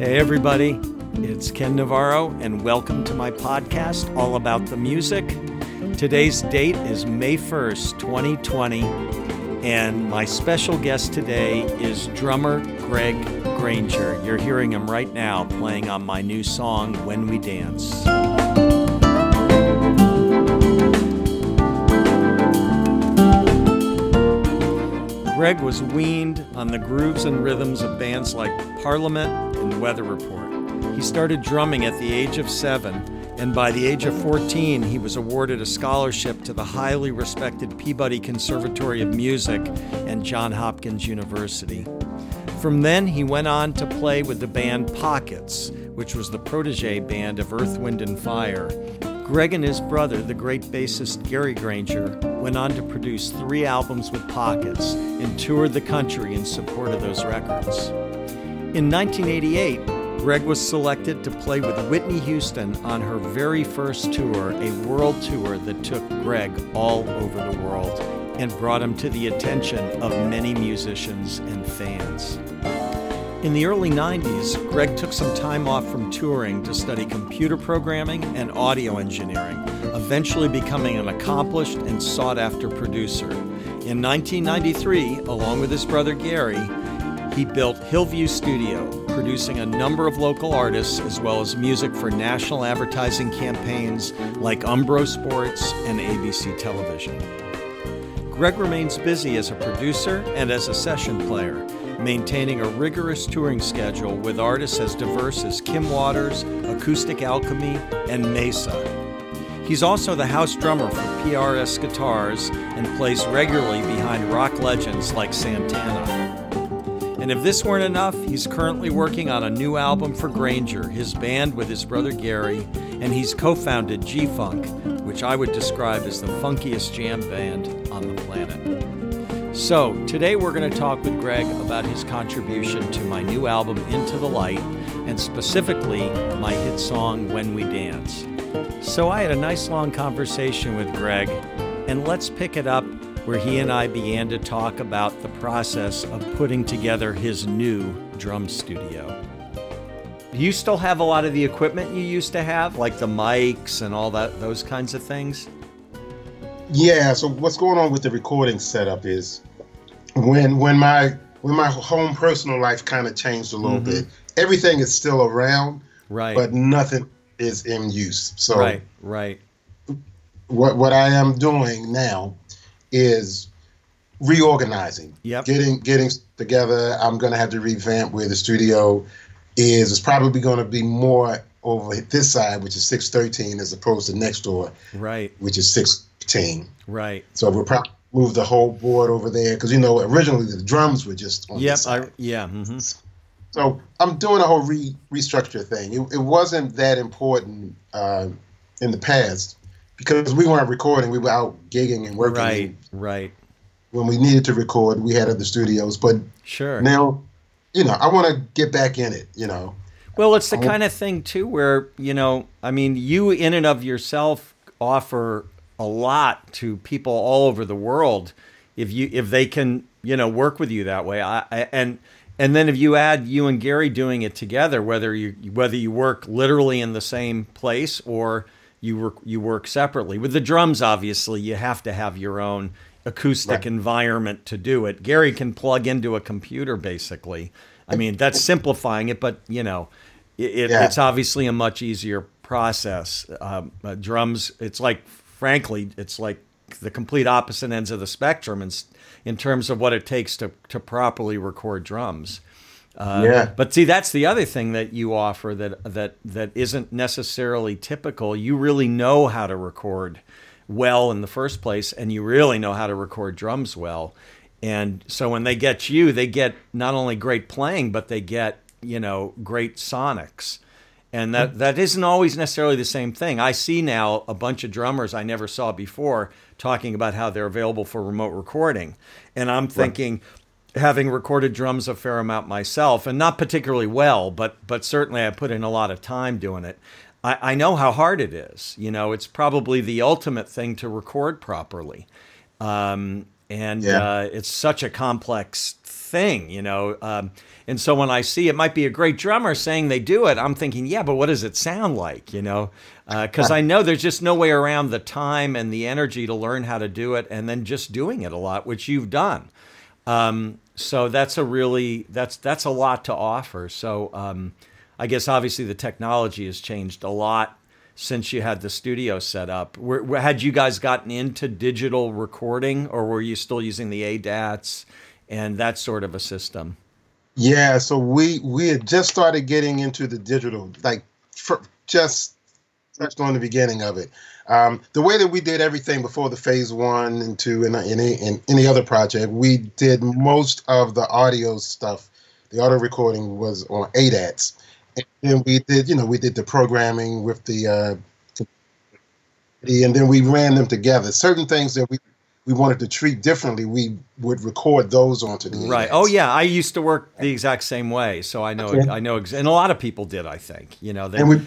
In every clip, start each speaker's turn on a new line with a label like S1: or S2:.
S1: Hey, everybody, it's Ken Navarro, and welcome to my podcast all about the music. Today's date is May 1st, 2020, and my special guest today is drummer Greg Grainger. You're hearing him right now playing on my new song, When We Dance. Greg was weaned on the grooves and rhythms of bands like Parliament Weather Report. He started drumming at the age of seven, and by the age of 14, he was awarded a scholarship to the highly respected Peabody Conservatory of Music and Johns Hopkins University. From then, he went on to play with the band Pockets, which was the protege band of Earth, Wind, and Fire. Greg and his brother, the great bassist Gary Grainger, went on to produce three albums with Pockets and toured the country in support of those records. In 1988, Greg was selected to play with Whitney Houston on her very first tour, a world tour that took Greg all over the world and brought him to the attention of many musicians and fans. In the early 90s, Greg took some time off from touring to study computer programming and audio engineering, eventually becoming an accomplished and sought after producer. In 1993, along with his brother Gary, he built Hillview Studio, producing a number of local artists as well as music for national advertising campaigns like Umbro Sports and ABC Television. Greg remains busy as a producer and as a session player maintaining a rigorous touring schedule with artists as diverse as Kim Waters, Acoustic Alchemy, and Maysa. He's also the house drummer for PRS Guitars and plays regularly behind rock legends like Santana. And if this weren't enough, he's currently working on a new album for Grainger, his band with his brother Gary, and he's co founded G Funk, which I would describe as the funkiest jam band on the planet. So, today we're going to talk with Greg about his contribution to my new album, Into the Light, and specifically my hit song, When We Dance. So, I had a nice long conversation with Greg, and let's pick it up where he and I began to talk about the process of putting together his new drum studio. Do you still have a lot of the equipment you used to have, like the mics and all that, those kinds of things?
S2: Yeah. So what's going on with the recording setup is when when my when my home personal life kind of changed a little mm-hmm. bit. Everything is still around,
S1: right?
S2: But nothing is in use. So
S1: right, right.
S2: What what I am doing now is reorganizing.
S1: Yep.
S2: Getting getting together. I'm gonna have to revamp where the studio is. It's probably going to be more over this side, which is six thirteen, as opposed to next door,
S1: right,
S2: which is six team.
S1: Right.
S2: So we'll probably move the whole board over there because you know originally the drums were just on
S1: yep,
S2: this side.
S1: I, yeah. Mm-hmm.
S2: So I'm doing a whole re- restructure thing. It, it wasn't that important uh, in the past because we weren't recording. We were out gigging and working.
S1: Right. Right.
S2: When we needed to record, we had other studios. But
S1: sure.
S2: Now, you know, I want to get back in it. You know.
S1: Well, it's the kind of thing too where you know, I mean, you in and of yourself offer a lot to people all over the world if you if they can you know work with you that way. I, I and and then if you add you and Gary doing it together, whether you whether you work literally in the same place or you work you work separately with the drums, obviously you have to have your own acoustic right. environment to do it. Gary can plug into a computer basically. I mean that's simplifying it, but you know it, yeah. it's obviously a much easier process. Um, uh, drums, it's like frankly, it's like the complete opposite ends of the spectrum in, in terms of what it takes to, to properly record drums.
S2: Uh, yeah.
S1: But see, that's the other thing that you offer that that that isn't necessarily typical. You really know how to record well in the first place, and you really know how to record drums well. And so when they get you, they get not only great playing, but they get you know great sonics and that that isn't always necessarily the same thing. I see now a bunch of drummers I never saw before talking about how they're available for remote recording, and I'm thinking. Right. Having recorded drums a fair amount myself, and not particularly well, but but certainly I put in a lot of time doing it. I, I know how hard it is. You know, it's probably the ultimate thing to record properly. Um, and
S2: Yeah.
S1: uh, it's such a complex thing, you know. Um, and so when I see it might be a great drummer saying they do it, I'm thinking, yeah, but what does it sound like, you know? Because I know there's just no way around the time and the energy to learn how to do it, and then just doing it a lot, which you've done. Um, so that's a really that's that's a lot to offer. So um, I guess obviously the technology has changed a lot since you had the studio set up. Were, were- had you guys gotten into digital recording, or were you still using the ADATs and that sort of a system?
S2: Yeah, so we we had just started getting into the digital, like for, just touched on the beginning of it. Um, the way that we did everything before the phase one and two and any and any other project, we did most of the audio stuff. The audio recording was on ADATs, and then we did you know we did the programming with the uh, and then we ran them together. Certain things that we we wanted to treat differently, we would record those onto the
S1: Right. Oh yeah, I used to work the exact same way, so I know
S2: Okay.
S1: I know, and a lot of people did. I think you know. They,
S2: and we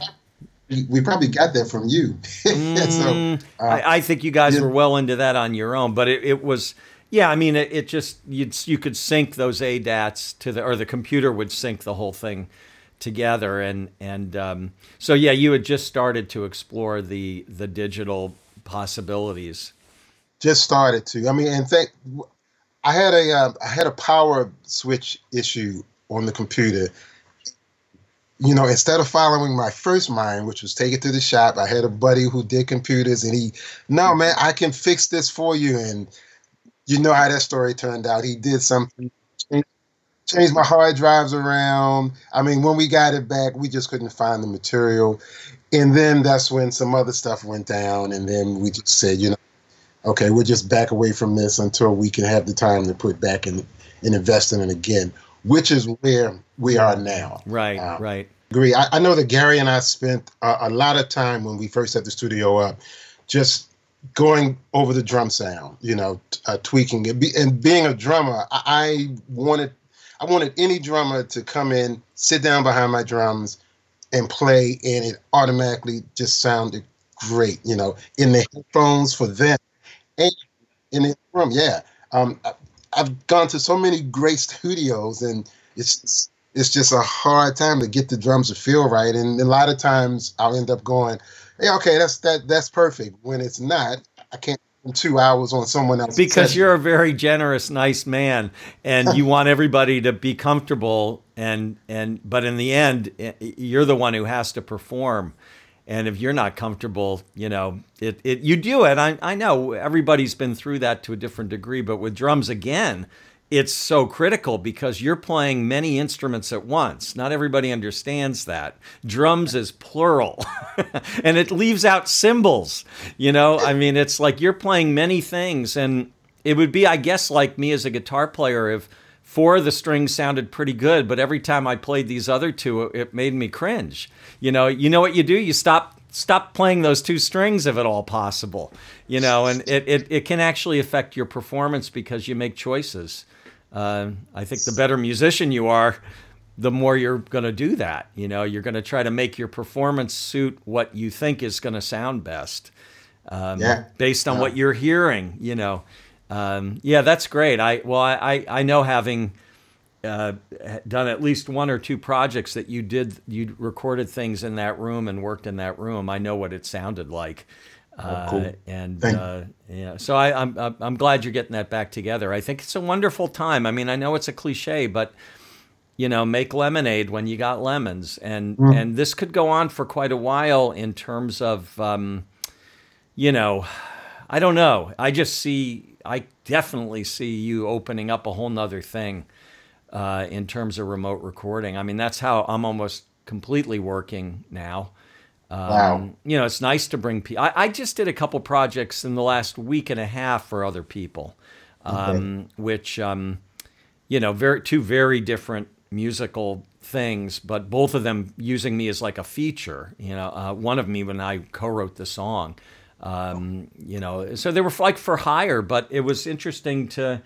S2: we probably got that from you. so
S1: Mm,
S2: uh,
S1: I, I think you guys
S2: yeah.
S1: were well into that on your own, but it, it was, yeah. I mean, it, it just you you could sync those ADATs to the or the computer would sync the whole thing together, and and um, so yeah, you had just started to explore the the digital possibilities.
S2: just started to. I mean, and think I had a uh, I had a power switch issue on the computer. You know, instead of following my first mind, which was take it to the shop, I had a buddy who did computers, and he, no mm-hmm. man, I can fix this for you. And you know how that story turned out. He did something, changed, changed my hard drives around. I mean, when we got it back, we just couldn't find the material. And then that's when some other stuff went down, and then we just said, you know okay, we'll just back away from this until we can have the time to put back in and invest in it again, which is where we are now.
S1: Right.
S2: Uh,
S1: right.
S2: Agree. I, I know that Gary and I spent a, a lot of time when we first set the studio up, just going over the drum sound, you know, uh, tweaking it. Be, and being a drummer, I, I wanted, I wanted any drummer to come in, sit down behind my drums, and play, and it automatically just sounded great, you know, in the headphones for them and in the room. Yeah, um, I, I've gone to so many great studios, and it's it's just a hard time to get the drums to feel right. And a lot of times, I'll end up going, "Hey, okay, that's that that's perfect." When it's not, I can't two hours on someone else
S1: because you're a very generous nice man and you want everybody to be comfortable and and but in the end eh, you're the one who has to perform and if you're not comfortable you know it, it you do it I, I know everybody's been through that to a different degree but with drums again it's so critical because you're playing many instruments at once. Not everybody understands that. Drums is plural, and it leaves out cymbals. You know, I mean, it's like you're playing many things, and it would be, I guess, like me as a guitar player if four of the strings sounded pretty good, but every time I played these other two, it made me cringe. You know, you know what you do? You stop stop playing those two strings if at all possible. You know, and it, it, it can actually affect your performance because you make choices. Uh, I think the better musician you are, the more you're going to do that. You know, you're going to try to make your performance suit what you think is going to sound best, um,
S2: Yeah.
S1: based on
S2: Yeah.
S1: what you're hearing. You know, um, yeah, that's great. I well, I I, know having uh, done at least one or two projects that you did you recorded things in that room and worked in that room. I know what it sounded like. Uh,
S2: cool.
S1: and uh, yeah, so I, I'm I'm I'm glad you're getting that back together. I think it's a wonderful time. I mean, I know it's a cliche, but you know, make lemonade when you got lemons, and
S2: Mm.
S1: and this could go on for quite a while in terms of, um, you know, I don't know. I just see, I definitely see you opening up a whole nother thing uh, in terms of remote recording. I mean, that's how I'm almost completely working now. Um,
S2: Wow.
S1: You know, it's nice to bring people. I just did a couple projects in the last week and a half for other people, um, which, um, you know, very two very different musical things, but both of them using me as like a feature. You know, uh, one of me when I co-wrote the song. Um, you know, so they were like for hire, but it was interesting to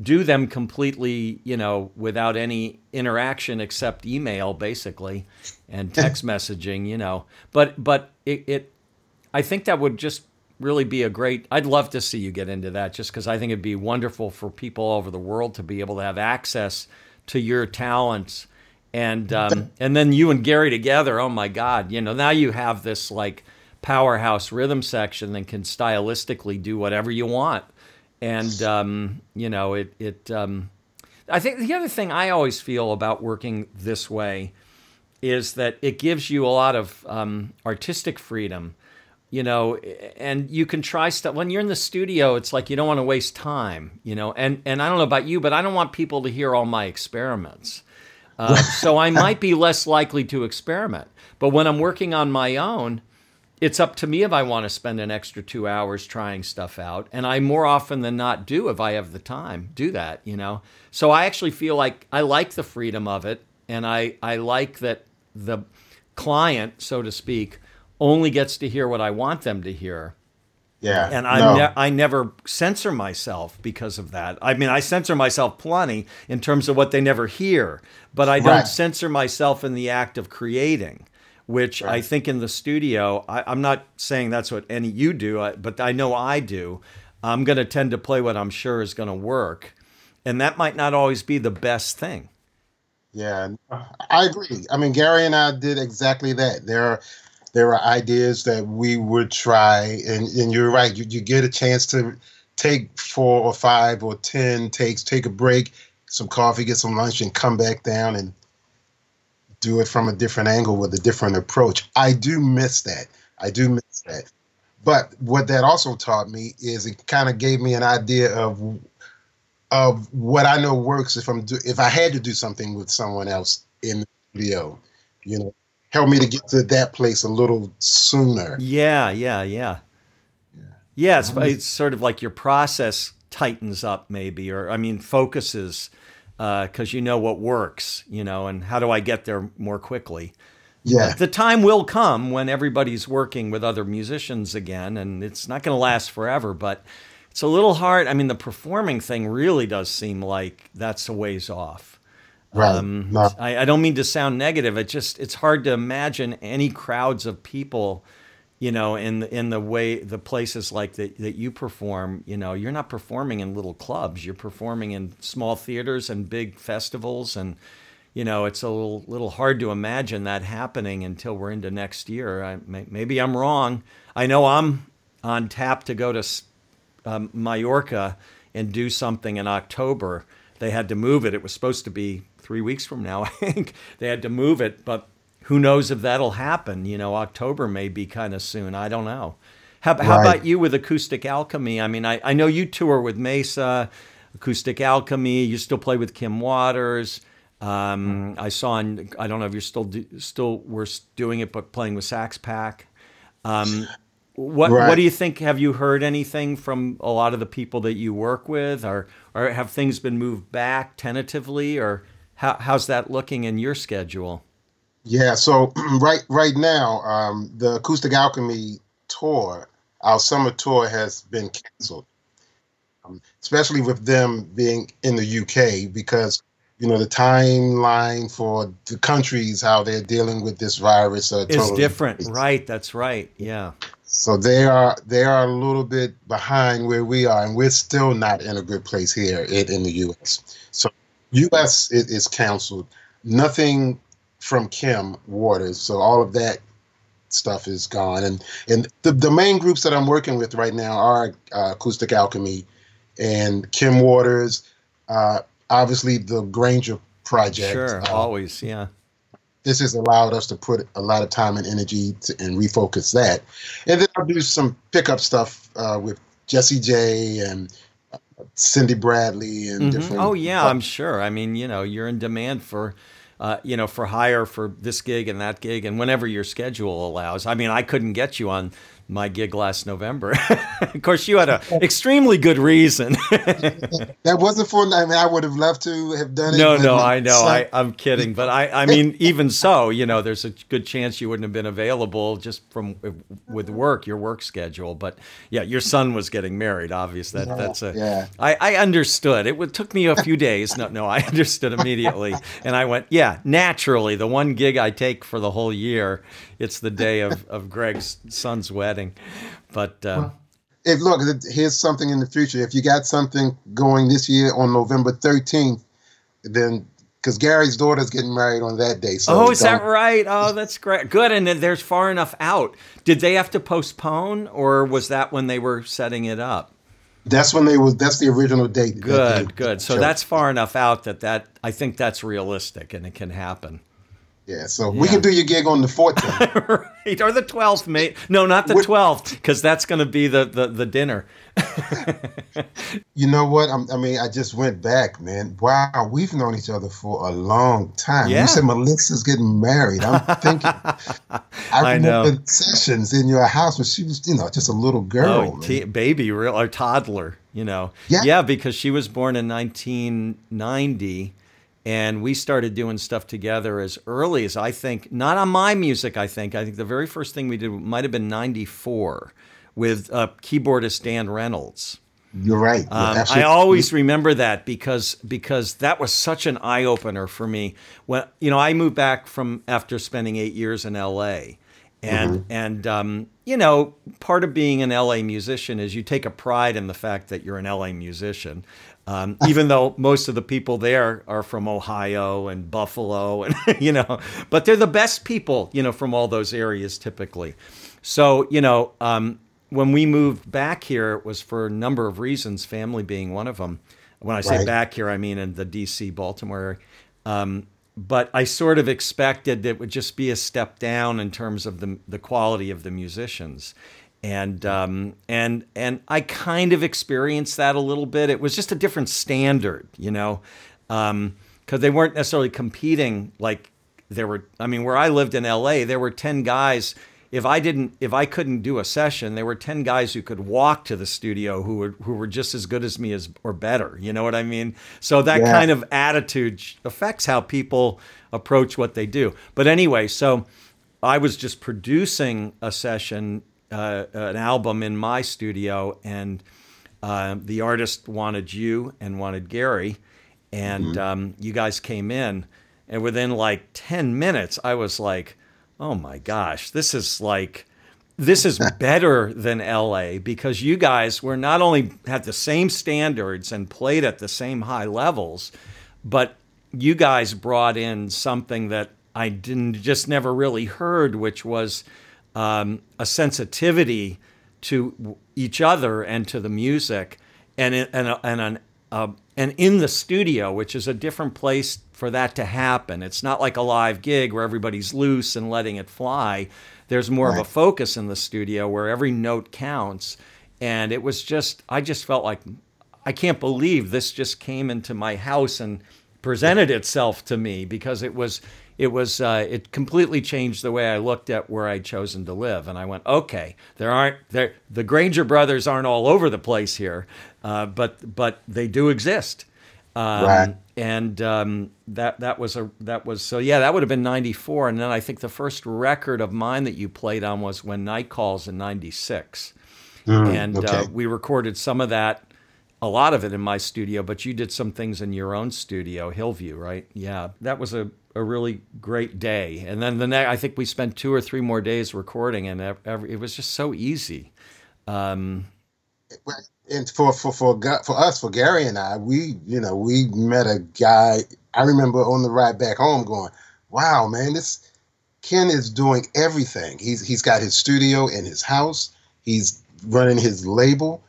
S1: do them completely, you know, without any interaction except email, basically, and text messaging, you know. But but it, it, I think that would just really be a great. I'd love to see you get into that, just because I think it'd be wonderful for people all over the world to be able to have access to your talents, and um, and then you and Gary together. Oh my God, you know now you have this like powerhouse rhythm section that can stylistically do whatever you want, and um, you know it it. Um, I think the other thing I always feel about working this way is that it gives you a lot of um, artistic freedom you know and you can try stuff when you're in the studio it's like you don't want to waste time you know and and i don't know about you but i don't want people to hear all my experiments uh, so i might be less likely to experiment but when i'm working on my own it's up to me if i want to spend an extra two hours trying stuff out and i more often than not do if i have the time do that you know so i actually feel like i like the freedom of it and i i like that the client so to speak only gets to hear what I want them to hear.
S2: Yeah.
S1: And I,
S2: no.
S1: ne- I never censor myself because of that. I mean, I censor myself plenty in terms of what they never hear, but I don't censor myself in the act of creating, which I think in the studio, I, I'm not saying that's what any you do, I- but I know I do. I'm going to tend to play what I'm sure is going to work. And that might not always be the best thing.
S2: Yeah, I agree. I mean, Gary and I did exactly that. There are there are ideas that we would try, and, and you're right. You, you get a chance to take four or five or ten takes, take a break, some coffee, get some lunch, and come back down and do it from a different angle with a different approach. I do miss that. I do miss that. But what that also taught me is it kind of gave me an idea of of what I know works if I'm do, if I had to do something with someone else in the studio, you know, help me to get to that place a little sooner.
S1: Yeah, yeah, yeah. Yeah, it's, it's sort of like your process tightens up, maybe, or I mean, focuses because you know what works, you know, and how do I get there more quickly?
S2: Yeah,
S1: The time will come when everybody's working with other musicians again, and it's not going to last forever, but it's a little hard. I mean, the performing thing really does seem like that's a ways off.
S2: right.
S1: Um,
S2: no,
S1: I, I don't mean to sound negative. It just it's hard to imagine any crowds of people, you know, in the, in the way the places like that that you perform. You know, you're not performing in little clubs. You're performing in small theaters and big festivals, and you know, it's a little, little hard to imagine that happening until we're into next year. I, maybe I'm wrong. I know I'm on tap to go to um, Mallorca and do something in October. They had to move it. It was supposed to be three weeks from now, I think. They had to move it, but who knows if that'll happen? You know, October may be kind of soon. I don't know. How, how
S2: Right.
S1: about you with Acoustic Alchemy? I mean, I, I know you tour with Maysa, Acoustic Alchemy. You still play with Kim Waters. Um, I saw, in, I don't know if you're still do, still we're doing it, but playing with Sax Pack. Um, what
S2: Right.
S1: what do you think? Have you heard anything from a lot of the people that you work with, or or have things been moved back tentatively, or how, how's that looking in your schedule?
S2: Yeah. So right right now, um, the Acoustic Alchemy tour, our summer tour, has been canceled. Um, especially with them being in the UK, because you know the timeline for the countries how they're dealing with this virus are
S1: It's
S2: totally
S1: different, right? That's right. Yeah,
S2: So they are they are a little bit behind where we are, and we're still not in a good place here in, in the U.S. So U.S. is, is canceled. Nothing from Kim Waters. So all of that stuff is gone, and and the, the main groups that I'm working with right now are uh, Acoustic Alchemy and Kim Waters. Uh, obviously, the Grainger project.
S1: sure,
S2: Uh,
S1: always, yeah.
S2: this has allowed us to put a lot of time and energy to, and refocus that. And then I'll do some pickup stuff uh, with Jessy J and uh, Cindy Bradley and
S1: Mhm.
S2: different.
S1: Oh yeah, I'm sure. I mean, you know, you're in demand for, uh, you know, for hire for this gig and that gig, and whenever your schedule allows. I mean, I couldn't get you on my gig last November. of course, you had a extremely good reason.
S2: That wasn't for. I mean, I would have loved to have done it.
S1: no, no, I know. I, I'm kidding, but I, I mean, even so, you know, there's a good chance you wouldn't have been available just from with work, your work schedule. But yeah, your son was getting married. Obviously, that
S2: Yeah,
S1: that's a.
S2: yeah.
S1: I, I understood. It would, took me a few days. No, no, I understood immediately, and I went, yeah, naturally, the one gig I take for the whole year, it's the day of of Greg's son's wedding. But uh,
S2: if look, here's something in the future. If you got something going this year on November 13th, then because Gary's daughter's getting married on that day. So
S1: oh, is that right? Oh, that's great. Good. And then there's far enough out. Did they have to postpone, or was that when they were setting it up?
S2: That's when they was. That's the original date.
S1: Good, they, good. So that's far enough out that that I think that's realistic and it can happen.
S2: Yeah, so yeah. we can do your gig on the 14th.
S1: right, or the 12th, mate. No, not the 12th, because that's going to be the, the, the dinner.
S2: you know what? I'm, i mean, I just went back, man. Wow, we've known each other for a long time. Yeah. You said Melissa's getting married. I'm thinking. I, I remember know. sessions in your house when she was, you know, just a little oh, girl.
S1: Oh, t- baby, real or toddler, you know. Yeah. Yeah, because she was born in 1990 and we started doing stuff together as early as I think, not on my music, I think. I think the very first thing we did might have been 94 with uh, keyboardist Dan Reynolds.
S2: You're right. You're
S1: um, I always remember that because because that was such an eye opener for me. When you know I moved back from after spending eight years in L.A. and mm-hmm. and um, you know part of being an L.A. musician is you take a pride in the fact that you're an L.A. musician. Um, even though most of the people there are from Ohio and Buffalo, and you know, but they're the best people, you know, from all those areas typically. So you know, um, when we moved back here, it was for a number of reasons, family being one of them. When I say right. back here, I mean in the D.C. Baltimore. Um, but I sort of expected that it would just be a step down in terms of the the quality of the musicians and um, and and I kind of experienced that a little bit. It was just a different standard, you know, because um, they weren't necessarily competing like there were. I mean, where I lived in L.A., there were ten guys. If I didn't, if I couldn't do a session, there were ten guys who could walk to the studio who were who were just as good as me as or better. You know what I mean? So that yeah. kind of attitude affects how people approach what they do. But anyway, so. I was just producing a session uh, an album in my studio, and uh, the artist wanted you and wanted Gary, and mm-hmm. um, you guys came in, and within like ten minutes, I was like, "Oh my gosh, this is like." This is better than LA because you guys were not only had the same standards and played at the same high levels, but you guys brought in something that I didn't just never really heard, which was um, a sensitivity to each other and to the music, and in, and and an, uh, and in the studio, which is a different place for that to happen. It's not like a live gig where everybody's loose and letting it fly. There's more right. of a focus in the studio where every note counts. And it was just, I just felt like, I can't believe this just came into my house and presented itself to me because it was it was uh, it completely changed the way I looked at where I'd chosen to live, and I went, okay, there aren't there the Grainger brothers aren't all over the place here, uh, but but they do exist. Um, right. And um, that that was a that was so yeah that would have been '94, and then I think the first record of mine that you played on was when Night Calls in '96, mm, and uh, okay. uh, we recorded some of that a lot of it in my studio, but you did some things in your own studio, Hillview, right? Yeah, that was a a really great day. And then the next, I think we spent two or three more days recording, and every, it was just so easy. Um,
S2: and for for for for us, for Gary and I, we you know we met a guy. I remember on the ride back home, going, "Wow, man, this Ken is doing everything. He's he's got his studio in his house. He's running his label."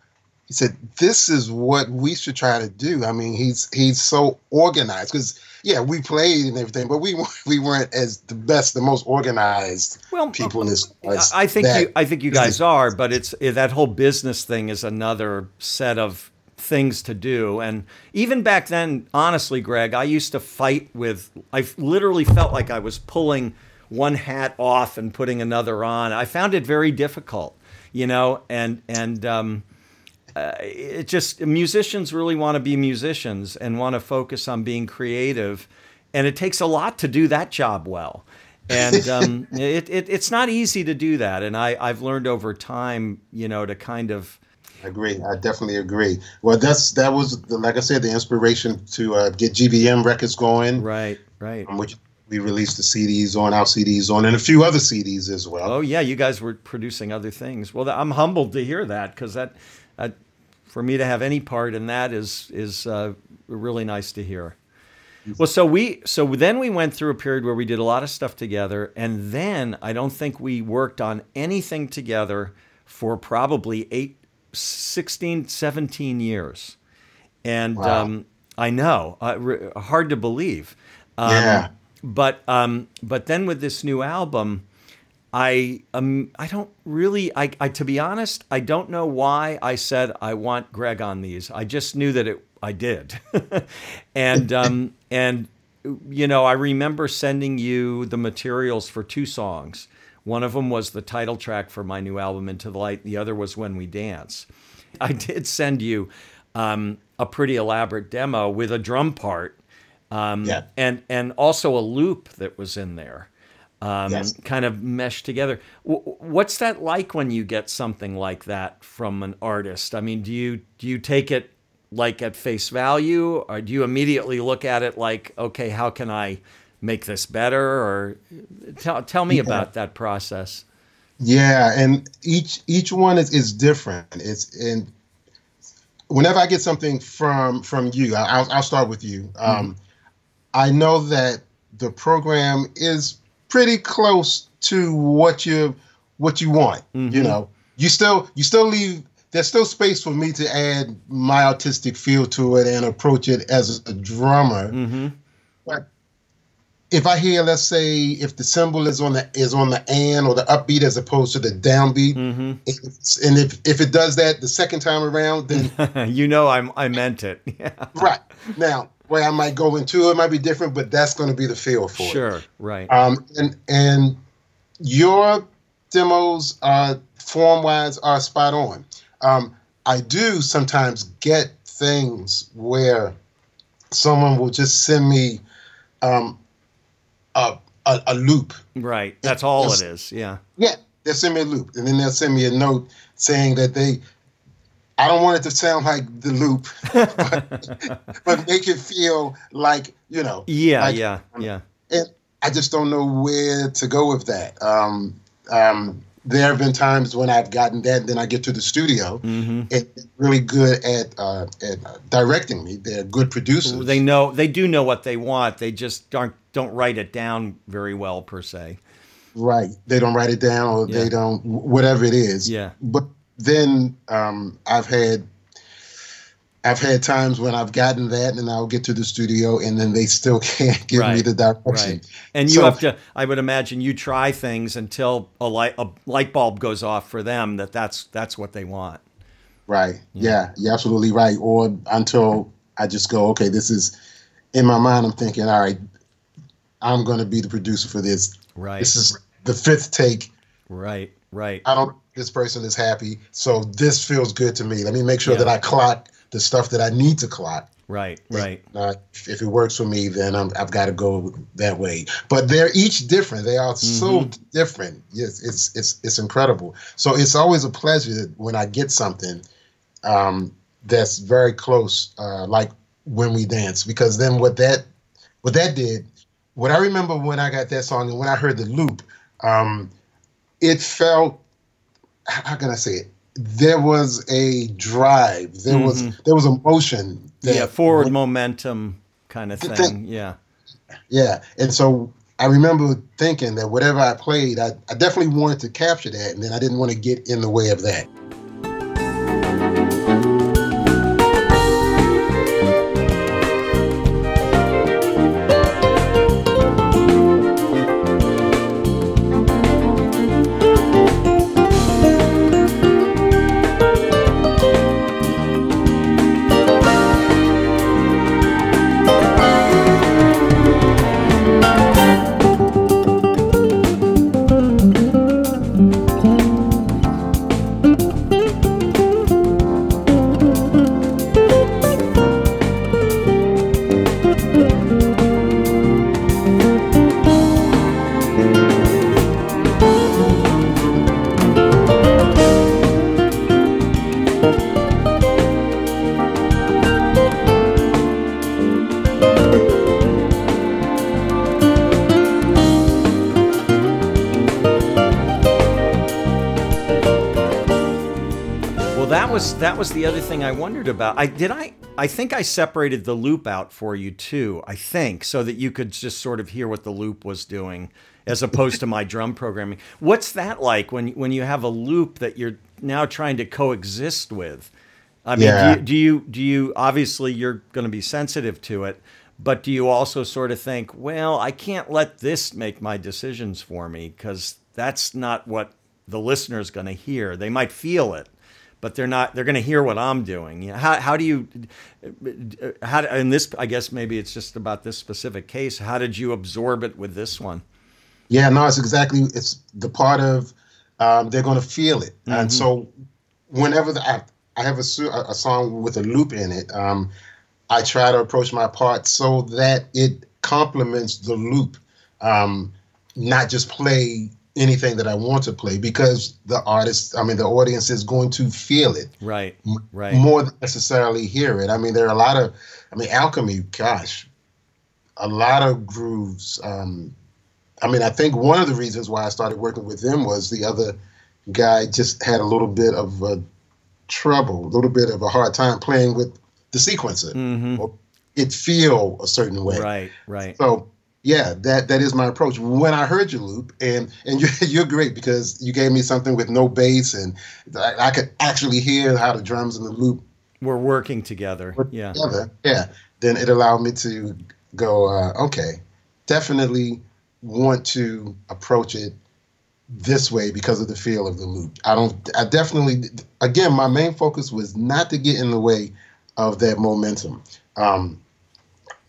S2: He said, "This is what we should try to do." I mean, he's he's so organized because yeah, we played and everything, but we we weren't as the best, the most organized well, people in this.
S1: I think you, I think you guys are, but it's that whole business thing is another set of things to do. And even back then, honestly, Greg, I used to fight with. I literally felt like I was pulling one hat off and putting another on. I found it very difficult, you know, and and. Um, uh, it just musicians really want to be musicians and want to focus on being creative, and it takes a lot to do that job well. And um, it, it, it's not easy to do that. And I, I've learned over time, you know, to kind of
S2: I agree. I definitely agree. Well, that's that was like I said, the inspiration to uh, get GBM records going.
S1: Right, right.
S2: which we released the CDs on, our CDs on, and a few other CDs as well.
S1: Oh yeah, you guys were producing other things. Well, I'm humbled to hear that because that, for me to have any part in that is is uh, really nice to hear. Well, so we so then we went through a period where we did a lot of stuff together, and then I don't think we worked on anything together for probably eight, 16, 17 years. And wow. um, I know, uh, hard to believe.
S2: Um, yeah.
S1: But um, but then with this new album, I um I don't really I, I to be honest I don't know why I said I want Greg on these. I just knew that it I did, and um and you know I remember sending you the materials for two songs. One of them was the title track for my new album Into the Light. The other was When We Dance. I did send you um, a pretty elaborate demo with a drum part, um, yeah. and and also a loop that was in there, um, yes. kind of meshed together. W- what's that like when you get something like that from an artist? I mean, do you do you take it like at face value, or do you immediately look at it like, okay, how can I make this better? Or tell tell me yeah. about that process.
S2: Yeah, and each each one is, is different. It's and whenever I get something from from you, I'll, I'll start with you. Um, mm-hmm. I know that the program is pretty close to what you what you want. Mm-hmm. You know, you still you still leave. There's still space for me to add my artistic feel to it and approach it as a drummer. Mm-hmm. But if I hear, let's say, if the cymbal is on the is on the and or the upbeat as opposed to the downbeat, mm-hmm. and if if it does that the second time around, then
S1: you know I'm I meant it.
S2: Yeah. Right now, where I might go into it might be different, but that's going to be the feel for
S1: sure, it. Sure, right.
S2: Um, and and your demos, uh, form wise, are spot on. Um, I do sometimes get things where someone will just send me um, a, a, a loop.
S1: Right. That's all it is. Yeah.
S2: Yeah. They'll send me a loop, and then they'll send me a note saying that they. I don't want it to sound like the loop, but, but make it feel like you know.
S1: Yeah,
S2: like,
S1: yeah, yeah.
S2: And I just don't know where to go with that. Um, um, there have been times when I've gotten that, and then I get to the studio, mm-hmm. and really good at uh, at uh, directing me. They're good producers.
S1: They know they do know what they want. They just aren't don't write it down very well per se.
S2: Right. They don't write it down, or yeah. they don't whatever it is.
S1: Yeah.
S2: But then um, I've had I've had times when I've gotten that, and I'll get to the studio, and then they still can't give right, me the direction. Right.
S1: And you so, have to. I would imagine you try things until a light a light bulb goes off for them that that's that's what they want.
S2: Right. Yeah. yeah. You're absolutely right. Or until I just go, okay, this is in my mind. I'm thinking, all right, I'm going to be the producer for this.
S1: Right.
S2: This is the fifth take.
S1: Right. Right.
S2: I don't. This person is happy, so this feels good to me. Let me make sure yeah. that I clock the stuff that I need to clock.
S1: Right, right.
S2: Uh, if it works for me, then i have got to go that way. But they're each different. They are mm-hmm. so different. Yes, it's it's it's incredible. So it's always a pleasure when I get something um, that's very close, uh, like when we dance, because then what that what that did, what I remember when I got that song and when I heard the loop, um, it felt how can I say it? there was a drive. There mm-hmm. was there was a emotion.
S1: yeah, forward momentum kind of thing. thing. Yeah.
S2: Yeah, and so I remember thinking that whatever I played, I, I definitely wanted to capture that, and then I didn't want to get in the way of that.
S1: Was the other thing I wondered about. I did I I think I separated the loop out for you too. I think so that you could just sort of hear what the loop was doing as opposed to my drum programming. What's that like when when you have a loop that you're now trying to coexist with? I mean,
S2: Yeah.
S1: do, you, do you do you obviously you're going to be sensitive to it, but do you also sort of think, well, I can't let this make my decisions for me because that's not what the listener's going to hear. They might feel it, but they're not. They're going to hear what I'm doing. You know, how how do you how in this? I guess maybe it's just about this specific case. How did you absorb it with this one?
S2: Yeah, no, it's exactly it's the part of um, they're going to feel it, and so whenever the, I, I have a, a a song with a loop in it, um, I try to approach my part so that it complements the loop, um, not just play anything that I want to play because the artist, I mean, the audience is going to feel it
S1: Right, right.
S2: more than necessarily hear it. I mean, there are a lot of, I mean, alchemy. Gosh, a lot of grooves. Um, I mean, I think one of the reasons why I started working with them was the other guy just had a little bit of uh, trouble, a little bit of a hard time playing with the sequencer.
S1: hmm
S2: Or it feel a certain way.
S1: Right, right.
S2: So yeah, that that is my approach. When I heard your loop, and and you're, you're great because you gave me something with no bass, and I, I could actually hear how the drums and the loop
S1: We're working together. Yeah.
S2: together. Yeah, then it allowed me to go. Uh, okay, definitely want to approach it this way because of the feel of the loop. I don't. I definitely. Again, my main focus was not to get in the way of that momentum. Um,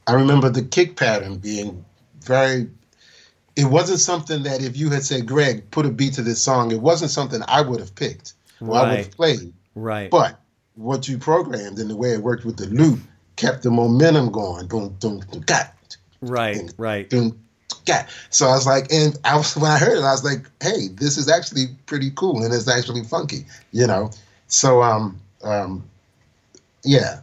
S2: I remember the kick pattern being very. It wasn't something that if you had said, "Greg, put a beat to this song," it wasn't something I would have picked. Or I would have
S1: Right.
S2: played.
S1: Right.
S2: But what you programmed and the way it worked with the loop kept the momentum going. Boom, boom, boom, got,
S1: right, right.
S2: boom, got. So I was like, and I was when I heard it, I was like, hey, this is actually pretty cool and it's actually funky, you know. So um um yeah,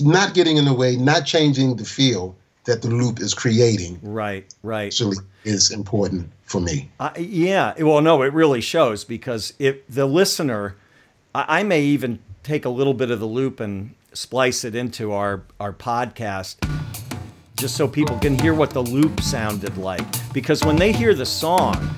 S2: not getting in the way, not changing the feel that the loop is creating
S1: Right, right.
S2: actually is important for me.
S1: Uh, yeah, well, no, it really shows because if the listener, I, I may even take a little bit of the loop and splice it into our our podcast, just so people can hear what the loop sounded like. Because when they hear the song,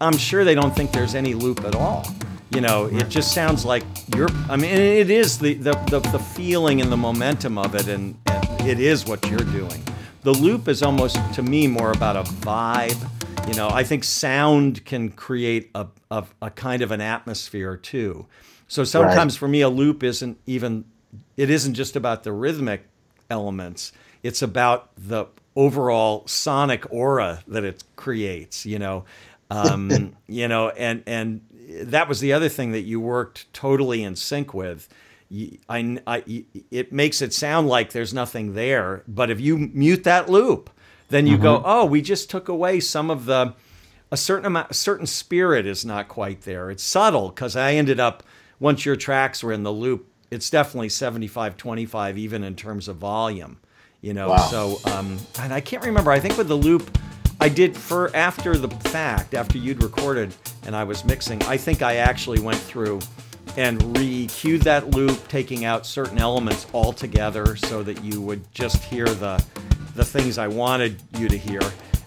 S1: I'm sure they don't think there's any loop at all. You know, it just sounds like you're. I mean, it is the the the, the feeling and the momentum of it, and, and it is what you're doing. The loop is almost to me more about a vibe. You know, I think sound can create a, a, a kind of an atmosphere too. So sometimes for me, a loop isn't even, it isn't just about the rhythmic elements. It's about the overall sonic aura that it creates, you know. Um, you know, and and that was the other thing that you worked totally in sync with. I, I, it makes it sound like there's nothing there, but if you mute that loop, then you go, oh, we just took away some of the a certain amount, a certain spirit is not quite there. It's subtle because I ended up once your tracks were in the loop, it's definitely 75 25 even in terms of volume, you know.
S2: Wow.
S1: So um, and I can't remember. I think with the loop, I did for after the fact, after you'd recorded and I was mixing. I think I actually went through and re-cued that loop, taking out certain elements altogether so that you would just hear the the things I wanted you to hear.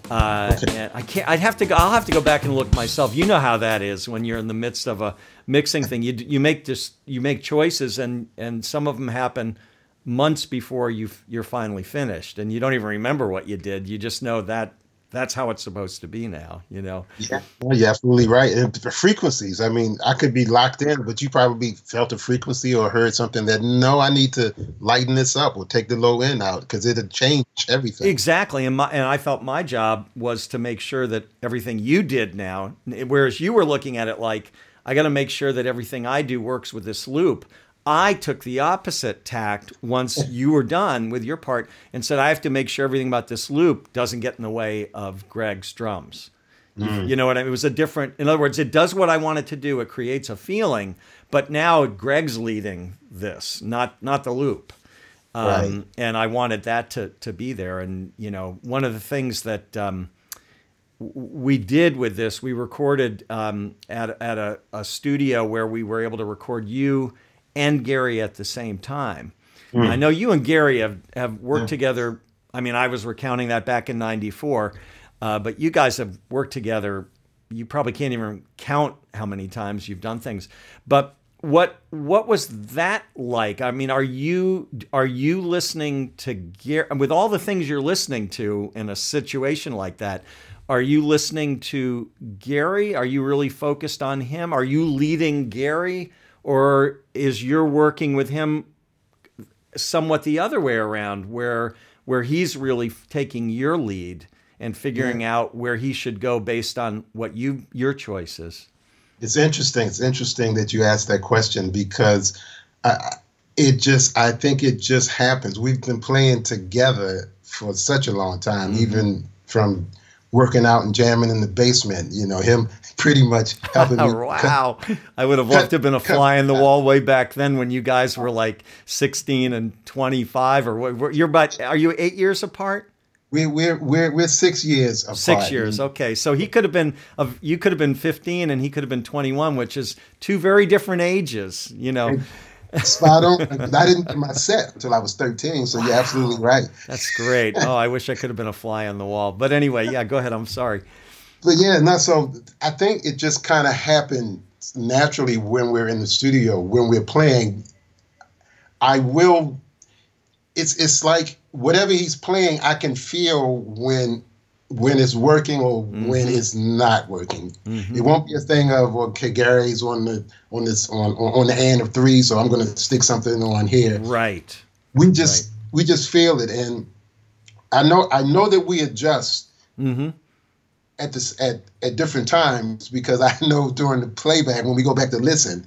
S1: Uh, and I can't. I'd have to go. I'll have to go back and look myself. You know how that is when you're in the midst of a mixing thing. You you make just you make choices, and and some of them happen months before you you're finally finished, and you don't even remember what you did. You just know that that's how it's supposed to be now. You know.
S2: Yeah, well, you're absolutely right. And the frequencies, I mean, I could be locked in, but you probably felt a frequency or heard something that, no, I need to lighten this up or take the low end out because it'll change everything.
S1: Exactly, and my and I felt my job was to make sure that everything you did now, whereas you were looking at it like I got to make sure that everything I do works with this loop. I took the opposite tact once you were done with your part and said I have to make sure everything about this loop doesn't get in the way of Greg's drums. You know what I mean? It was a different. In other words, it does what I want it to do. It creates a feeling, but now Greg's leading this, not not the loop um,
S2: Right.
S1: and I wanted that to to be there. And you know, one of the things that um, we did with this, we recorded um, at at a, a studio where we were able to record you and Gary at the same time. Mm. I know you and Gary have, have worked yeah. together. I mean, I was recounting that back in 94, uh, but you guys have worked together. You probably can't even count how many times you've done things. But what what was that like? I mean, are you are you listening to Gary with all the things you're listening to in a situation like that? Are you listening to Gary? Are you really focused on him? Are you leading Gary, or is you're working with him somewhat the other way around, where where he's really taking your lead and figuring yeah. out where he should go based on what you your choices?
S2: It's interesting. It's interesting that you asked that question because I, it just, I think it just happens. We've been playing together for such a long time, mm-hmm. even from working out and jamming in the basement. You know, him pretty much helping me.
S1: wow. I would have loved to have been a fly in the wall way back then when you guys were like 16 and 25 or what, you're about, are you eight years apart?
S2: We're, we're we're we're six years apart.
S1: Six years, mm-hmm. okay. So he could have been of you could have been fifteen, and he could have been twenty one, which is two very different ages. You know.
S2: Spot on. I didn't get my set until I was 13, so you're absolutely right.
S1: That's great. Oh, I wish I could have been a fly on the wall. But anyway, yeah, go ahead. I'm sorry.
S2: But yeah, no, so I think it just kind of happened naturally when we're in the studio, when we're playing. I will, it's, it's like whatever he's playing, I can feel when when it's working or mm-hmm. when it's not working. Mm-hmm. It won't be a thing of okay, Gary's on the on this on on the end of three, so I'm going to stick something on here.
S1: Right.
S2: We just right. we just feel it, and I know I know that we adjust. Mm-hmm. At this at, at different times because I know during the playback when we go back to listen,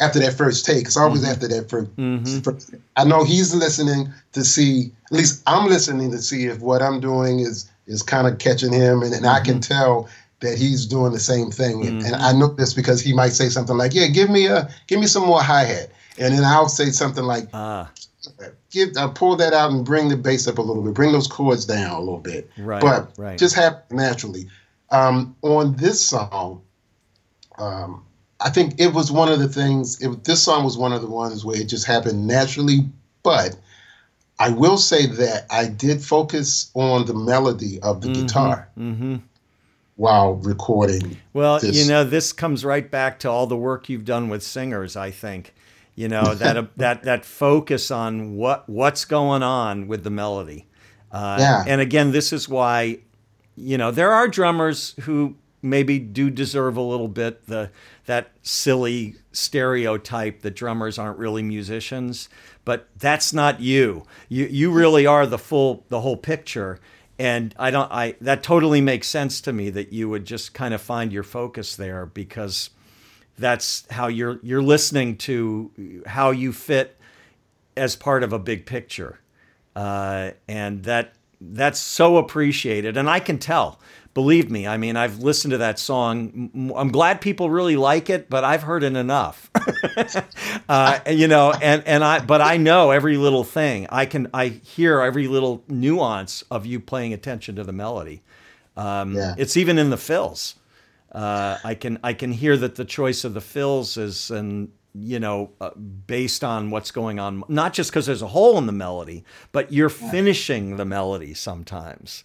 S2: after that first take. It's always mm-hmm. after that 1st mm-hmm. first, I know he's listening to see. At least I'm listening to see if what I'm doing is is kind of catching him, and, and mm-hmm. I can mm-hmm. tell that he's doing the same thing. And, and I know this because he might say something like, "Yeah, give me a give me some more hi hat," and then I'll say something like, uh. "Give I'll pull that out and bring the bass up a little bit, bring those chords down a little bit."
S1: Right.
S2: But
S1: right.
S2: just happen naturally. Um, on this song. Um, I think it was one of the things. It, this song was one of the ones where it just happened naturally. But I will say that I did focus on the melody of the mm-hmm, guitar mm-hmm. while recording.
S1: Well, this. you know, this comes right back to all the work you've done with singers. I think, you know, that uh, that that focus on what what's going on with the melody. Uh, yeah. And again, this is why, you know, there are drummers who maybe do deserve a little bit the that silly stereotype that drummers aren't really musicians but that's not you. You you really are the full the whole picture. And i don't i that totally makes sense to me that you would just kind of find your focus there because that's how you're you're listening to how you fit as part of a big picture. Uh, and that that's so appreciated. And i can tell believe me, I mean, I've listened to that song. I'm glad people really like it, but I've heard it enough. uh, you know, and and I, but I know every little thing. I can, I hear every little nuance of you paying attention to the melody. Um, yeah. It's even in the fills. Uh, I can, I can hear that the choice of the fills is, and you know, uh, based on what's going on, not just because there's a hole in the melody, but you're finishing the melody sometimes.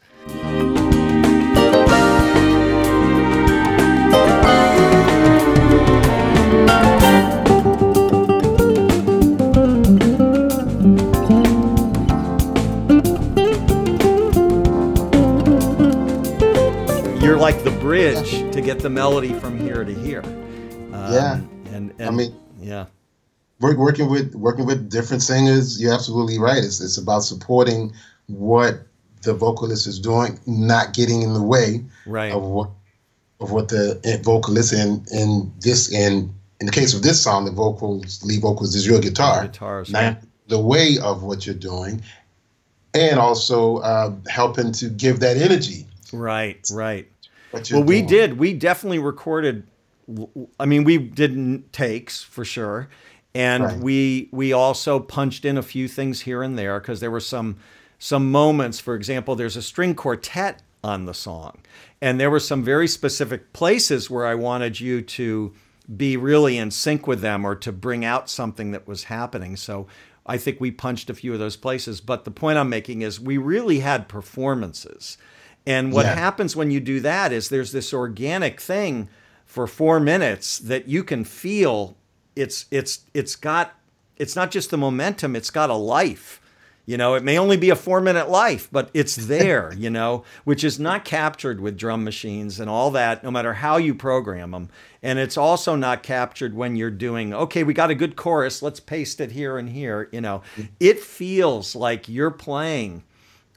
S1: Get the melody from here to here.
S2: Um, yeah, and, and I mean,
S1: yeah,
S2: working with working with different singers. You're absolutely right. It's it's about supporting what the vocalist is doing, not getting in the way
S1: right.
S2: of what of what the vocalist in in this in in the case of this song, the vocals lead vocals is your guitar,
S1: guitars,
S2: not yeah. the way of what you're doing, and also uh, helping to give that energy.
S1: Right, right. Well, doing. we did. We definitely recorded. I mean, we did takes for sure, and right. we we also punched in a few things here and there because there were some some moments. For example, there's a string quartet on the song, and there were some very specific places where I wanted you to be really in sync with them or to bring out something that was happening. So I think we punched a few of those places. But the point I'm making is we really had performances. And what yeah. happens when you do that is there's this organic thing for four minutes that you can feel it's it's it's got it's not just the momentum, it's got a life. You know, it may only be a four minute life, but it's there, you know, which is not captured with drum machines and all that, no matter how you program them. And it's also not captured when you're doing, okay, we got a good chorus, let's paste it here and here. You know, mm. it feels like you're playing,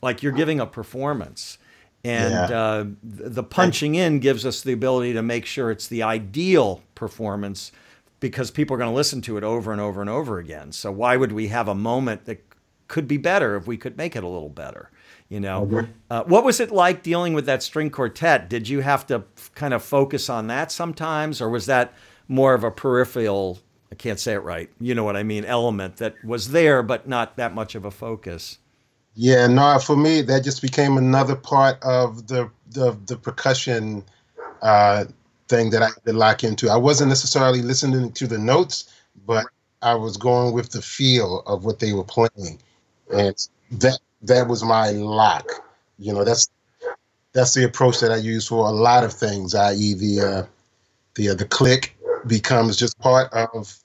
S1: like you're giving a performance. And yeah. uh, the punching in gives us the ability to make sure it's the ideal performance because people are going to listen to it over and over and over again. So why would we have a moment that could be better if we could make it a little better. You know, uh, what was it like dealing with that string quartet? Did you have to kind of focus on that sometimes, or was that more of a peripheral? I can't say it right. You know what I mean? Element that was there, but not that much of a focus.
S2: Yeah, no, for me, that just became another part of the the, the percussion uh, thing that I could lock into. I wasn't necessarily listening to the notes, but I was going with the feel of what they were playing and that that was my lock. You know, that's that's the approach that I use for a lot of things. I.e., the uh, the uh, the click becomes just part of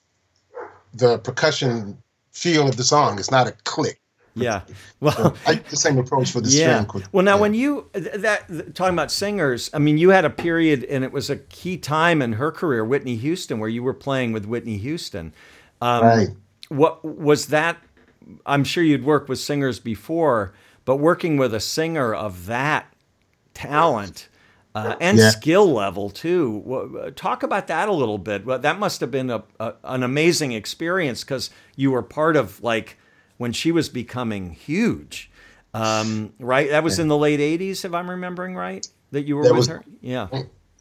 S2: the percussion feel of the song. It's not a click.
S1: Yeah. Well,
S2: I the same approach for the
S1: yeah.
S2: string.
S1: Well, now yeah. when you that talking about singers, I mean, you had a period, and it was a key time in her career, Whitney Houston, where you were playing with Whitney Houston.
S2: Um, right.
S1: What was that I'm sure you'd worked with singers before, but working with a singer of that talent uh, and yeah. skill level too. Talk about that a little bit. Well, that must have been a, a an amazing experience because you were part of like when she was becoming huge, um, right? That was in the late '80s, if I'm remembering right. That you were that with was, her. Yeah.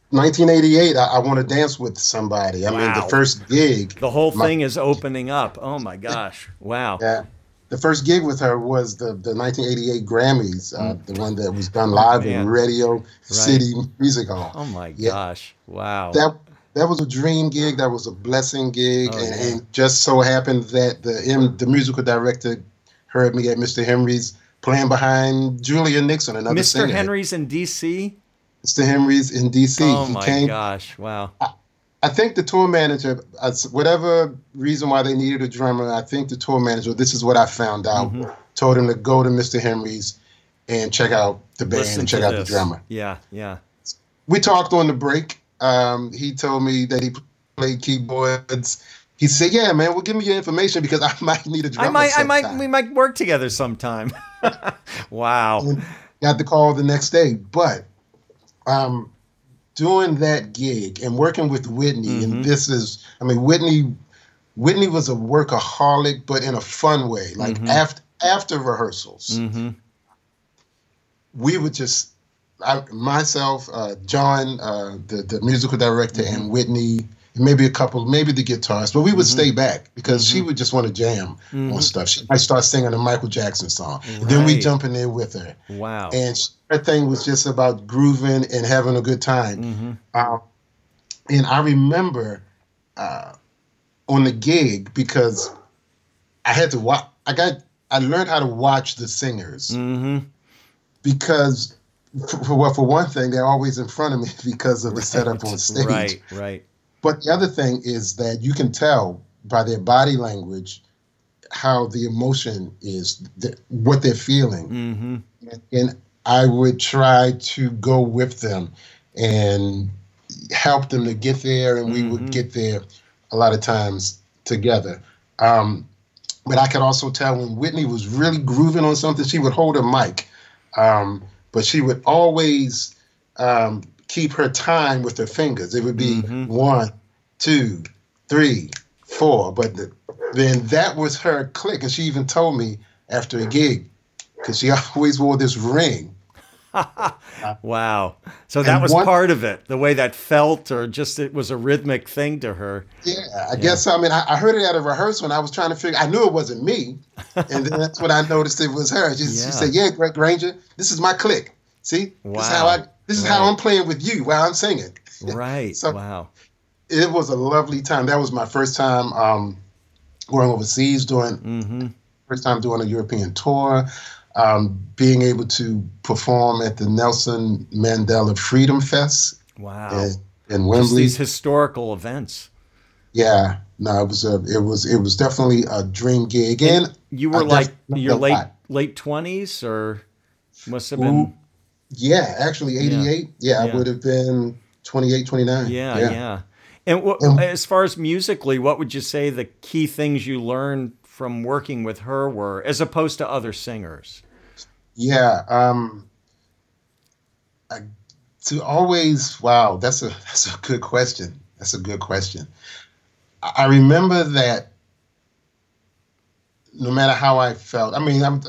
S2: 1988, I, I want to dance with somebody. I wow. mean, the first gig.
S1: The whole thing my, is opening up. Oh my gosh! Wow.
S2: Yeah, the first gig with her was the, the 1988 Grammys, uh, mm. the one that was done live oh, in Radio right. City Music Hall.
S1: Oh my yeah. gosh! Wow.
S2: That that was a dream gig. That was a blessing gig, oh, and, yeah. and, just so happened that the the musical director heard me at Mr. Henry's playing behind Julia Nixon, another
S1: Mr.
S2: singer.
S1: Henry's in D.C.
S2: Mr. Henry's in D.C.
S1: Oh he my came, gosh! Wow.
S2: I, I think the tour manager, whatever reason why they needed a drummer, I think the tour manager, this is what I found out, mm-hmm. told him to go to Mr. Henry's and check out the band Listen and check out this. the drummer.
S1: Yeah, yeah.
S2: We talked on the break. Um, he told me that he played keyboards. He said, "Yeah, man, well, give me your information because I might need a drummer. I
S1: might, sometime. I might, we might work together sometime." wow.
S2: And got the call the next day, but um, doing that gig and working with Whitney, mm-hmm. and this is, I mean, Whitney, Whitney was a workaholic, but in a fun way. Like mm-hmm. after after rehearsals, mm-hmm. we would just, I, myself, uh, John, uh, the the musical director, and mm-hmm. Whitney maybe a couple, maybe the guitarist, but we would mm-hmm. stay back because mm-hmm. she would just want to jam mm-hmm. on stuff. She might start singing a Michael Jackson song, right. then we jump in there with her.
S1: Wow!
S2: And she, her thing was just about grooving and having a good time. Mm-hmm. Uh, and I remember uh, on the gig because I had to watch. I got. I learned how to watch the singers
S1: mm-hmm.
S2: because for, well, for one thing, they're always in front of me because of the right. setup on stage.
S1: Right, right.
S2: But the other thing is that you can tell by their body language how the emotion is, what they're feeling.
S1: Mm-hmm.
S2: And I would try to go with them and help them to get there, and we mm-hmm. would get there a lot of times together. Um, but I could also tell when Whitney was really grooving on something, she would hold a mic, um, but she would always um, keep her time with her fingers. It would be mm-hmm. one, two, three, four. But the, then that was her click. And she even told me after a gig, because she always wore this ring.
S1: wow. So that and was one, part of it, the way that felt, or just it was a rhythmic thing to her.
S2: Yeah, I yeah. guess so. I mean, I, I, heard it at a rehearsal and I was trying to figure, I knew it wasn't me. And then that's when I noticed it was her. She, yeah. she said, Yeah, Greg Grainger, this is my click. See?
S1: Wow.
S2: This is how I this is right. how I'm playing with you while I'm singing.
S1: Right. so, wow.
S2: it was a lovely time. That was my first time um, going overseas, doing
S1: Mm-hmm.
S2: first time doing a European tour, um, being able to perform at the Nelson Mandela Freedom Fest
S1: Wow.
S2: in, in
S1: Just
S2: Wembley.
S1: these historical events.
S2: Yeah, no, it was a, it was it was definitely a dream gig, and
S1: You
S2: I
S1: were like your late
S2: that.
S1: late twenties, or must have
S2: Ooh,
S1: been.
S2: yeah, actually 88. Yeah,
S1: Yeah.
S2: I would have been 28, 29.
S1: Yeah, yeah. And what,
S2: And-
S1: as far as musically, what would you say the key things you learned from working with her were, as opposed to other singers?
S2: Yeah, um, I, to always wow, that's a that's a good question. That's a good question. I remember that no matter how I felt, I mean, I'm,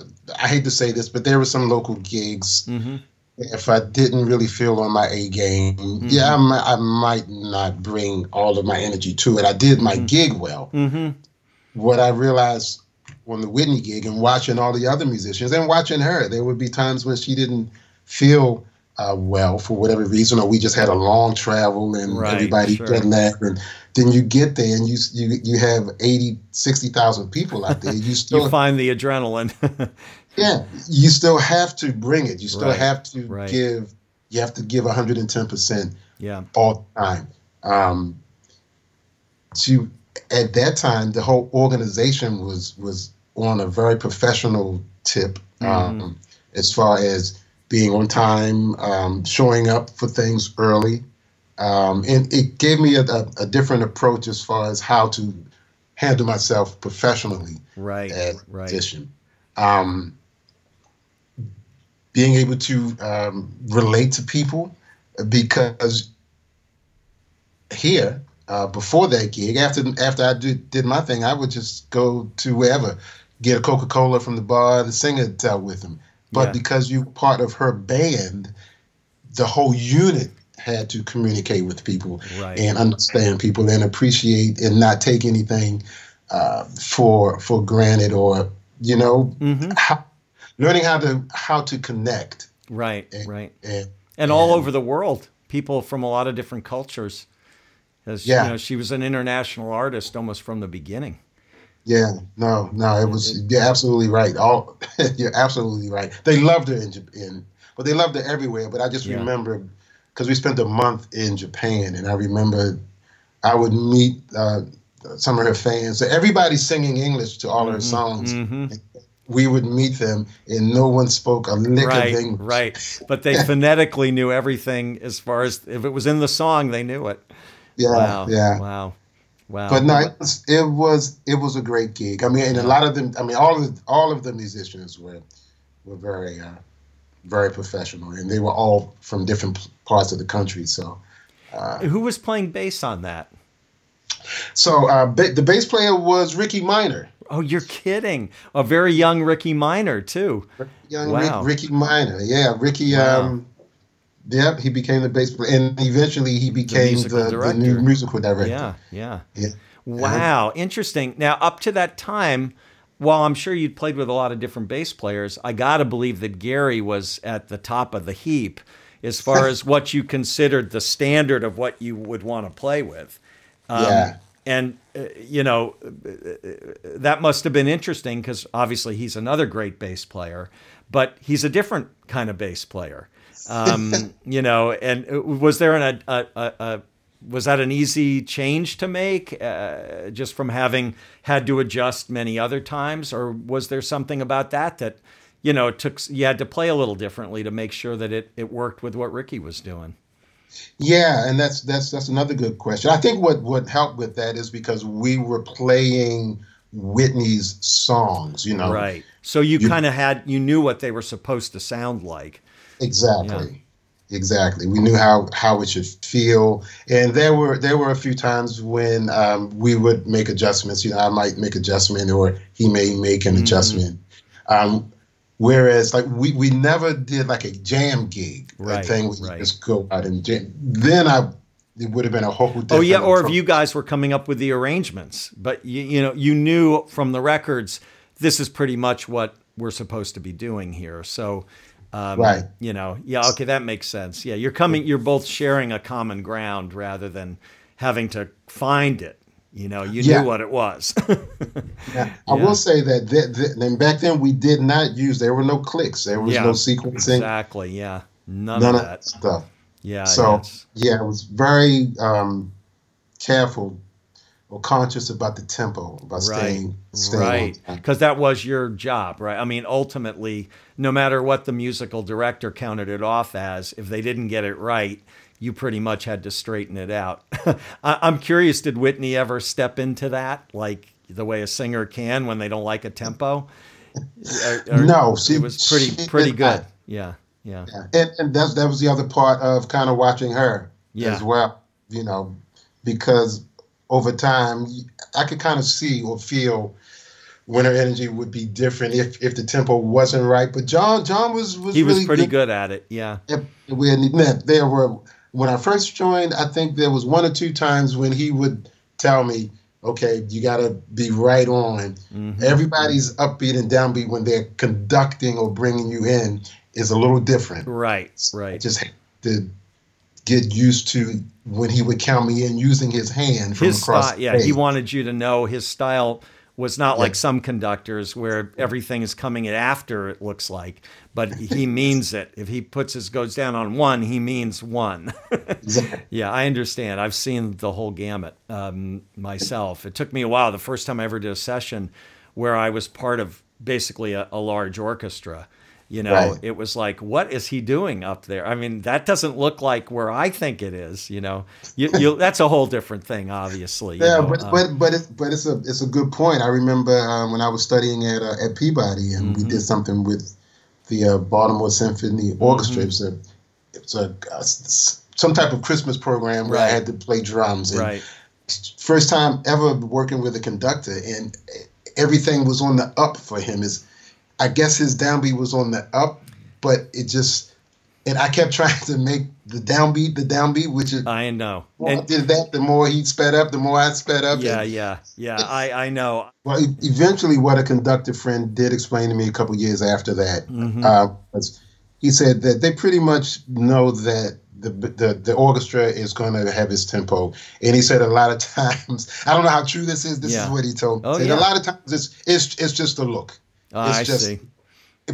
S2: I hate to say this, but there were some local gigs.
S1: Mm-hmm.
S2: If I didn't really feel on my A game, yeah, I might, I might not bring all of my energy to it. I did my gig well. What I realized on the Whitney gig and watching all the other musicians and watching her, there would be times when she didn't feel uh, well for whatever reason, or we just had a long travel and
S1: Right,
S2: everybody
S1: sure.
S2: jet lagged. And then you get there and you you you have 80, 60,000 people out there. You still
S1: You find the adrenaline.
S2: yeah, you still have to bring it. You still
S1: Right,
S2: have to
S1: right.
S2: give. You have to give one hundred and ten percent
S1: yeah.
S2: all the time. Um, to at that time, the whole organization was was on a very professional tip um,
S1: Mm-hmm.
S2: as far as being on time, um, showing up for things early, um, and it gave me a, a, different approach as far as how to handle myself professionally
S1: Right.
S2: at
S1: Right.
S2: position. Um, being able to um, relate to people because here uh, before that gig, after after I did, did my thing, I would just go to wherever, get a Coca Cola from the bar, and the singer tell with them. But
S1: Yeah.
S2: because you part of her band, the whole unit had to communicate with people
S1: Right.
S2: and understand people and appreciate and not take anything uh, for for granted or you know
S1: Mm-hmm.
S2: how, learning how to how to connect
S1: Right.
S2: and,
S1: Right.
S2: and
S1: And all
S2: and-
S1: over the world, people from a lot of different cultures. As
S2: Yeah.
S1: you know, she was an international artist almost from the beginning.
S2: yeah no no it was you're absolutely right all you're absolutely right they loved her in Jap- in but they loved her everywhere but I just
S1: Yeah.
S2: remember because we spent a month in Japan and I remember I would meet uh, some of her fans so everybody's singing English to all her songs
S1: hmm
S2: we would meet them and no one spoke a lick
S1: Right.
S2: of English
S1: Right. But they phonetically knew everything as far as if it was in the song, they knew it.
S2: Yeah
S1: Wow.
S2: yeah
S1: Wow. Wow.
S2: But no, it was, it was it was a great gig. I mean, and a lot of them. I mean, all of all of the musicians were were very uh, very professional, and they were all from different parts of the country. So,
S1: Who was playing bass on that?
S2: so uh, ba- the bass player was Ricky Minor,
S1: Oh, you're kidding. A very young Ricky Minor, too.
S2: young
S1: Wow.
S2: Rick, Ricky Minor. Yeah, Ricky.
S1: Wow.
S2: Um, yeah, he became the bass player, and eventually he became
S1: musical
S2: the, the, new musical director.
S1: Yeah. Yeah.
S2: Yeah.
S1: Wow, interesting. Now, up to that time, while I'm sure you'd played with a lot of different bass players, I got to believe that Gary was at the top of the heap as far as what you considered the standard of what you would want to play with. Um,
S2: Yeah.
S1: And, uh, you know, uh, that must have been interesting because obviously he's another great bass player, but he's a different kind of bass player. Um, you know, and uh, was there an, a, a, a, was that an easy change to make uh, just from having had to adjust many other times or was there something about that that you know it took you had to play a little differently to make sure that it, it worked with what ricky was doing
S2: Yeah, and that's that's that's another good question. I think what what helped with that is because we were playing Whitney's songs, you know.
S1: right so you,
S2: You-
S1: kind of had you knew what they were supposed to sound like
S2: Exactly. Exactly. We knew how how it should feel, and there were there were a few times when um, we would make adjustments. You know, I might make adjustment, or he may make
S1: Mm-hmm.
S2: an adjustment. Um, whereas, like we we never did like a jam gig,
S1: Right,
S2: thing where you
S1: right.
S2: just go out and jam. Then I it would have been a whole different.
S1: Oh yeah, or if you guys were coming up with the arrangements, but you, you know you knew from the records this is pretty much what we're supposed to be doing here. So, um,
S2: Right.
S1: You know, yeah, okay, that makes sense. Yeah, you're coming. You're both sharing a common ground rather than having to find it. You know, you
S2: Yeah.
S1: knew what it was.
S2: Yeah. I
S1: Yeah.
S2: will say that, that then back then we did not use. There were no clicks. There was no sequencing.
S1: exactly. Yeah. None,
S2: None
S1: of
S2: of
S1: that.
S2: that stuff.
S1: Yeah.
S2: So
S1: yes.
S2: yeah, I was very um, careful or conscious about the tempo, about
S1: Right,
S2: staying, staying
S1: Right. Because that was your job, right? I mean, ultimately, no matter what the musical director counted it off as, if they didn't get it right, you pretty much had to straighten it out. I'm curious, did Whitney ever step into that, like the way a singer can when they don't like a tempo? Or- or-
S2: No, she-
S1: it was pretty
S2: she
S1: pretty good.
S2: not.
S1: Yeah, yeah,
S2: Yeah. And, and that's, that was the other part of kind of watching her
S1: Yeah.
S2: as well, you know, because over time I could kind of see or feel when her energy would be different if, if the tempo wasn't right. But John, John was, was
S1: he was
S2: really
S1: pretty good at it. Yeah,
S2: we had. There were when I first joined. I think there was one or two times when he would tell me, "Okay, you got to be right on."
S1: Mhm.
S2: Everybody's upbeat and downbeat when they're conducting or bringing you in is a little different.
S1: right,
S2: I
S1: right.
S2: just had to get used to when he would count me in using his hand from
S1: his
S2: across.
S1: style, yeah, he wanted you to know his style was not
S2: Yeah.
S1: like some conductors where everything is coming in after it looks like, but he means it. If he puts his goes down on one, he means one. Yeah, I understand. I've seen the whole gamut um, myself. It took me a while. The first time I ever did a session where I was part of basically a, a large orchestra. You know,
S2: Right.
S1: it was like, what is he doing up there? I mean, that doesn't look like where I think it is. You know, you, you, that's a whole different thing, obviously. you
S2: Yeah,
S1: know,
S2: but
S1: um,
S2: but but it's but it's a it's a good point. I remember um, when I was studying at uh, at Peabody, and
S1: Mm-hmm.
S2: we did something with the uh, Baltimore Symphony Orchestra. It was a it was a uh, some type of Christmas program where I had to play drums. And
S1: right.
S2: First time ever working with a conductor, and everything was on the up for him. Is I guess his downbeat was on the up, but it just and I kept trying to make the downbeat the downbeat, which is
S1: I know.
S2: more I
S1: And
S2: did that, the more he sped up, the more I sped up.
S1: yeah,
S2: and-
S1: yeah, yeah. I, I know.
S2: well, eventually, what a conductor friend did explain to me a couple years after that
S1: Mhm.
S2: uh, was he said that they pretty much know that the the, the orchestra is going to have its tempo, and he said a lot of times, I don't know how true this is. This
S1: Yeah.
S2: is what he told me.
S1: Oh,
S2: Said
S1: yeah.
S2: A lot of times, it's it's it's just a look,
S1: Oh,
S2: It's
S1: I
S2: just-
S1: see.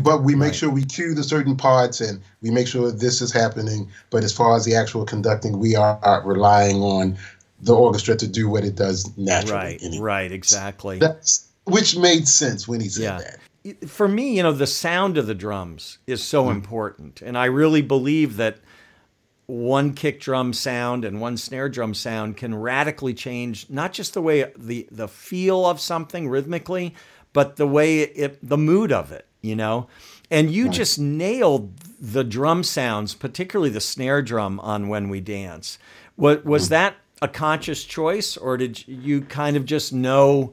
S2: but we make
S1: Right.
S2: sure we cue the certain parts and we make sure this is happening. But as far as the actual conducting, we are, are relying on the orchestra to do what it does naturally.
S1: Right,
S2: anyway.
S1: right, exactly.
S2: That's which made sense when he said
S1: Yeah.
S2: that.
S1: for me, you know, the sound of the drums is so
S2: Mm-hmm.
S1: important. And I really believe that one kick drum sound and one snare drum sound can radically change not just the way the the feel of something rhythmically, but the way it the mood of it, you know. And you just nailed the drum sounds, particularly the snare drum on When We Dance. Was was that a conscious choice or did you kind of just know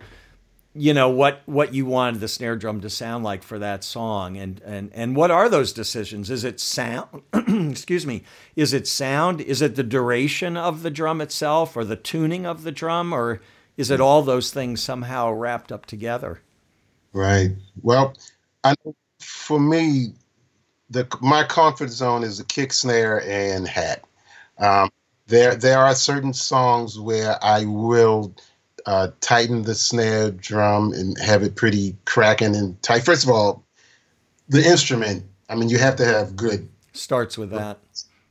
S1: you know what what you wanted the snare drum to sound like for that song? And and and what are those decisions? Is it sound excuse me is it sound? Is it the duration of the drum itself or the tuning of the drum or is it mm. all those things somehow wrapped up together
S2: Right. Well, I know for me, the my comfort zone is the kick, snare, and hat. Um, there there are certain songs where I will uh, tighten the snare drum and have it pretty cracking and tight. First of all, the instrument. I mean, you have to have good
S1: starts with that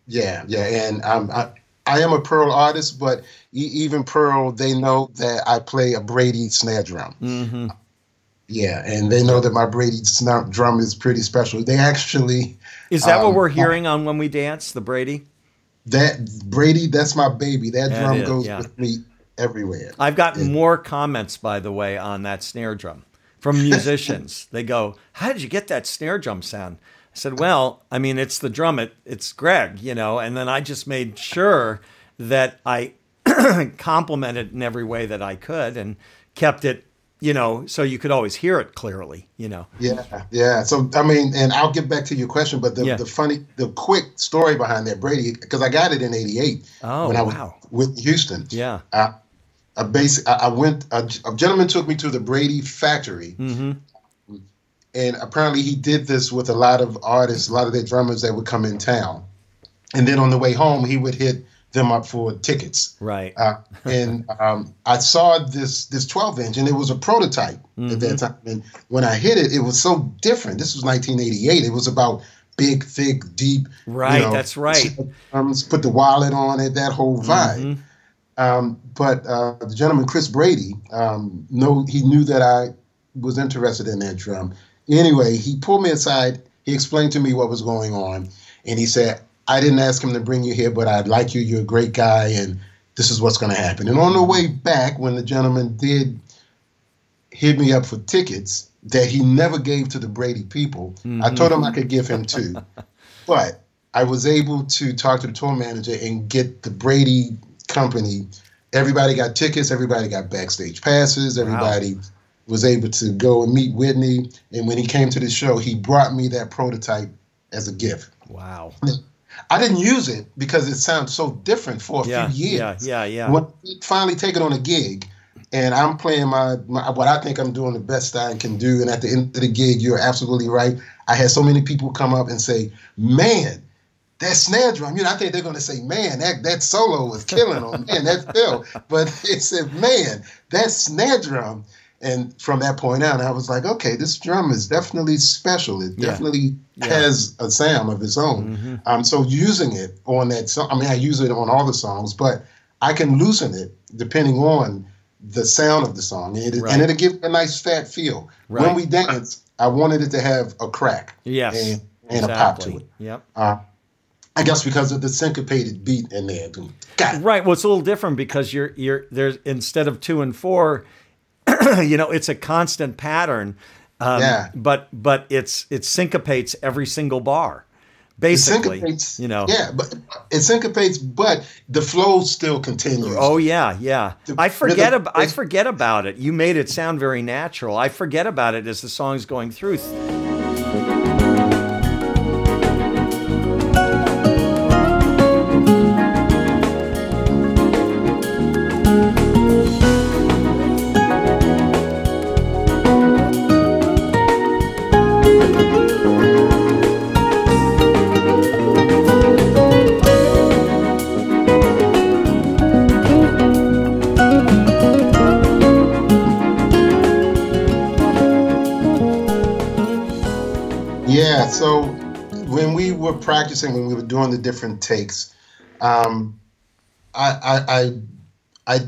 S2: Yeah, yeah, and um, I, I am a Pearl artist, but e- even Pearl, they know that I play a Brady snare drum.
S1: hmm
S2: Yeah, and they know that my Brady snare drum is pretty special. They actually
S1: is that what
S2: Um,
S1: we're hearing on when we dance the brady
S2: that Brady, that's my baby. That
S1: That
S2: drum
S1: is,
S2: goes
S1: yeah.
S2: with me everywhere.
S1: I've gotten
S2: Yeah.
S1: more comments, by the way, on that snare drum from musicians. they go, "How did you get that snare drum sound?" I said, "Well, I mean, it's the drum. It, it's Greg, you know." And then I just made sure that I complimented in every way that I could and kept it, you know, so you could always hear it clearly, you know.
S2: Yeah, yeah. So I mean, and I'll get back to your question, but the,
S1: Yeah.
S2: the funny, the quick story behind that Brady, because I got it in '88
S1: Oh,
S2: when I was
S1: wow.
S2: with Houston.
S1: Yeah.
S2: A basic, I, I went. A, a gentleman took me to the Brady factory,
S1: hmm
S2: and apparently he did this with a lot of artists, a lot of their drummers that would come in town. And then on the way home, he would hit them up for tickets.
S1: Right.
S2: Uh, and um, I saw this this 12 inch, and it was a prototype mm-hmm. at that mm-hmm. time. And when I hit it, it was so different. This was 1988. It was about big, thick, deep.
S1: Right. You know, that's right.
S2: put the wallet on it. That whole vibe. Mm-hmm. Um, but uh, the gentleman Chris Brady, um, know he knew that I was interested in that drum. Anyway, he pulled me aside. He explained to me what was going on, and he said, "I didn't ask him to bring you here, but I'd like you. You're a great guy, and this is what's going to happen." And on the way back, when the gentleman did hit me up for tickets that he never gave to the Brady people, mm-hmm. I told him I could give him two, but I was able to talk to the tour manager and get the Brady company. Everybody got tickets. Everybody got backstage passes. Everybody. Wow was able to go and meet Whitney. And when he came to the show, he brought me that prototype as a gift.
S1: Wow.
S2: I didn't use it because it sounds so different for a
S1: yeah,
S2: few years.
S1: Yeah, yeah, yeah.
S2: When we finally take it on a gig, and I'm playing my, my, what I think I'm doing the best I can do. And at the end of the gig, you're absolutely right. I had so many people come up and say, "Man, that snare drum." You know, I think they're going to say, "Man, that that solo was killing on man, that fell." But it said, "Man, that snare drum." And from that point on, I was like, okay, this drum is definitely special. It definitely yeah. has a sound of its own. Mm-hmm. Um, so using it on that song, I mean, I use it on all the songs, but I can loosen it depending on the sound of the song, and, it, right. and it'll give a nice fat feel. Right. When we dance, I wanted it to have a crack,
S1: yes,
S2: and, and
S1: exactly.
S2: a pop to it.
S1: Yep.
S2: Uh, I guess because of the syncopated beat in there.
S1: God. Right. Well, it's a little different because you're you're there's instead of two and four you know, it's a constant pattern. Um,
S2: yeah.
S1: But but it's it syncopates every single bar, basically. you know.
S2: Yeah, but it syncopates, but the flow still continues.
S1: Oh yeah, yeah. The I forget about I forget about it. You made it sound very natural. I forget about it as the song's going through.
S2: Were practicing, when we were doing the different takes, um, I, I, I, I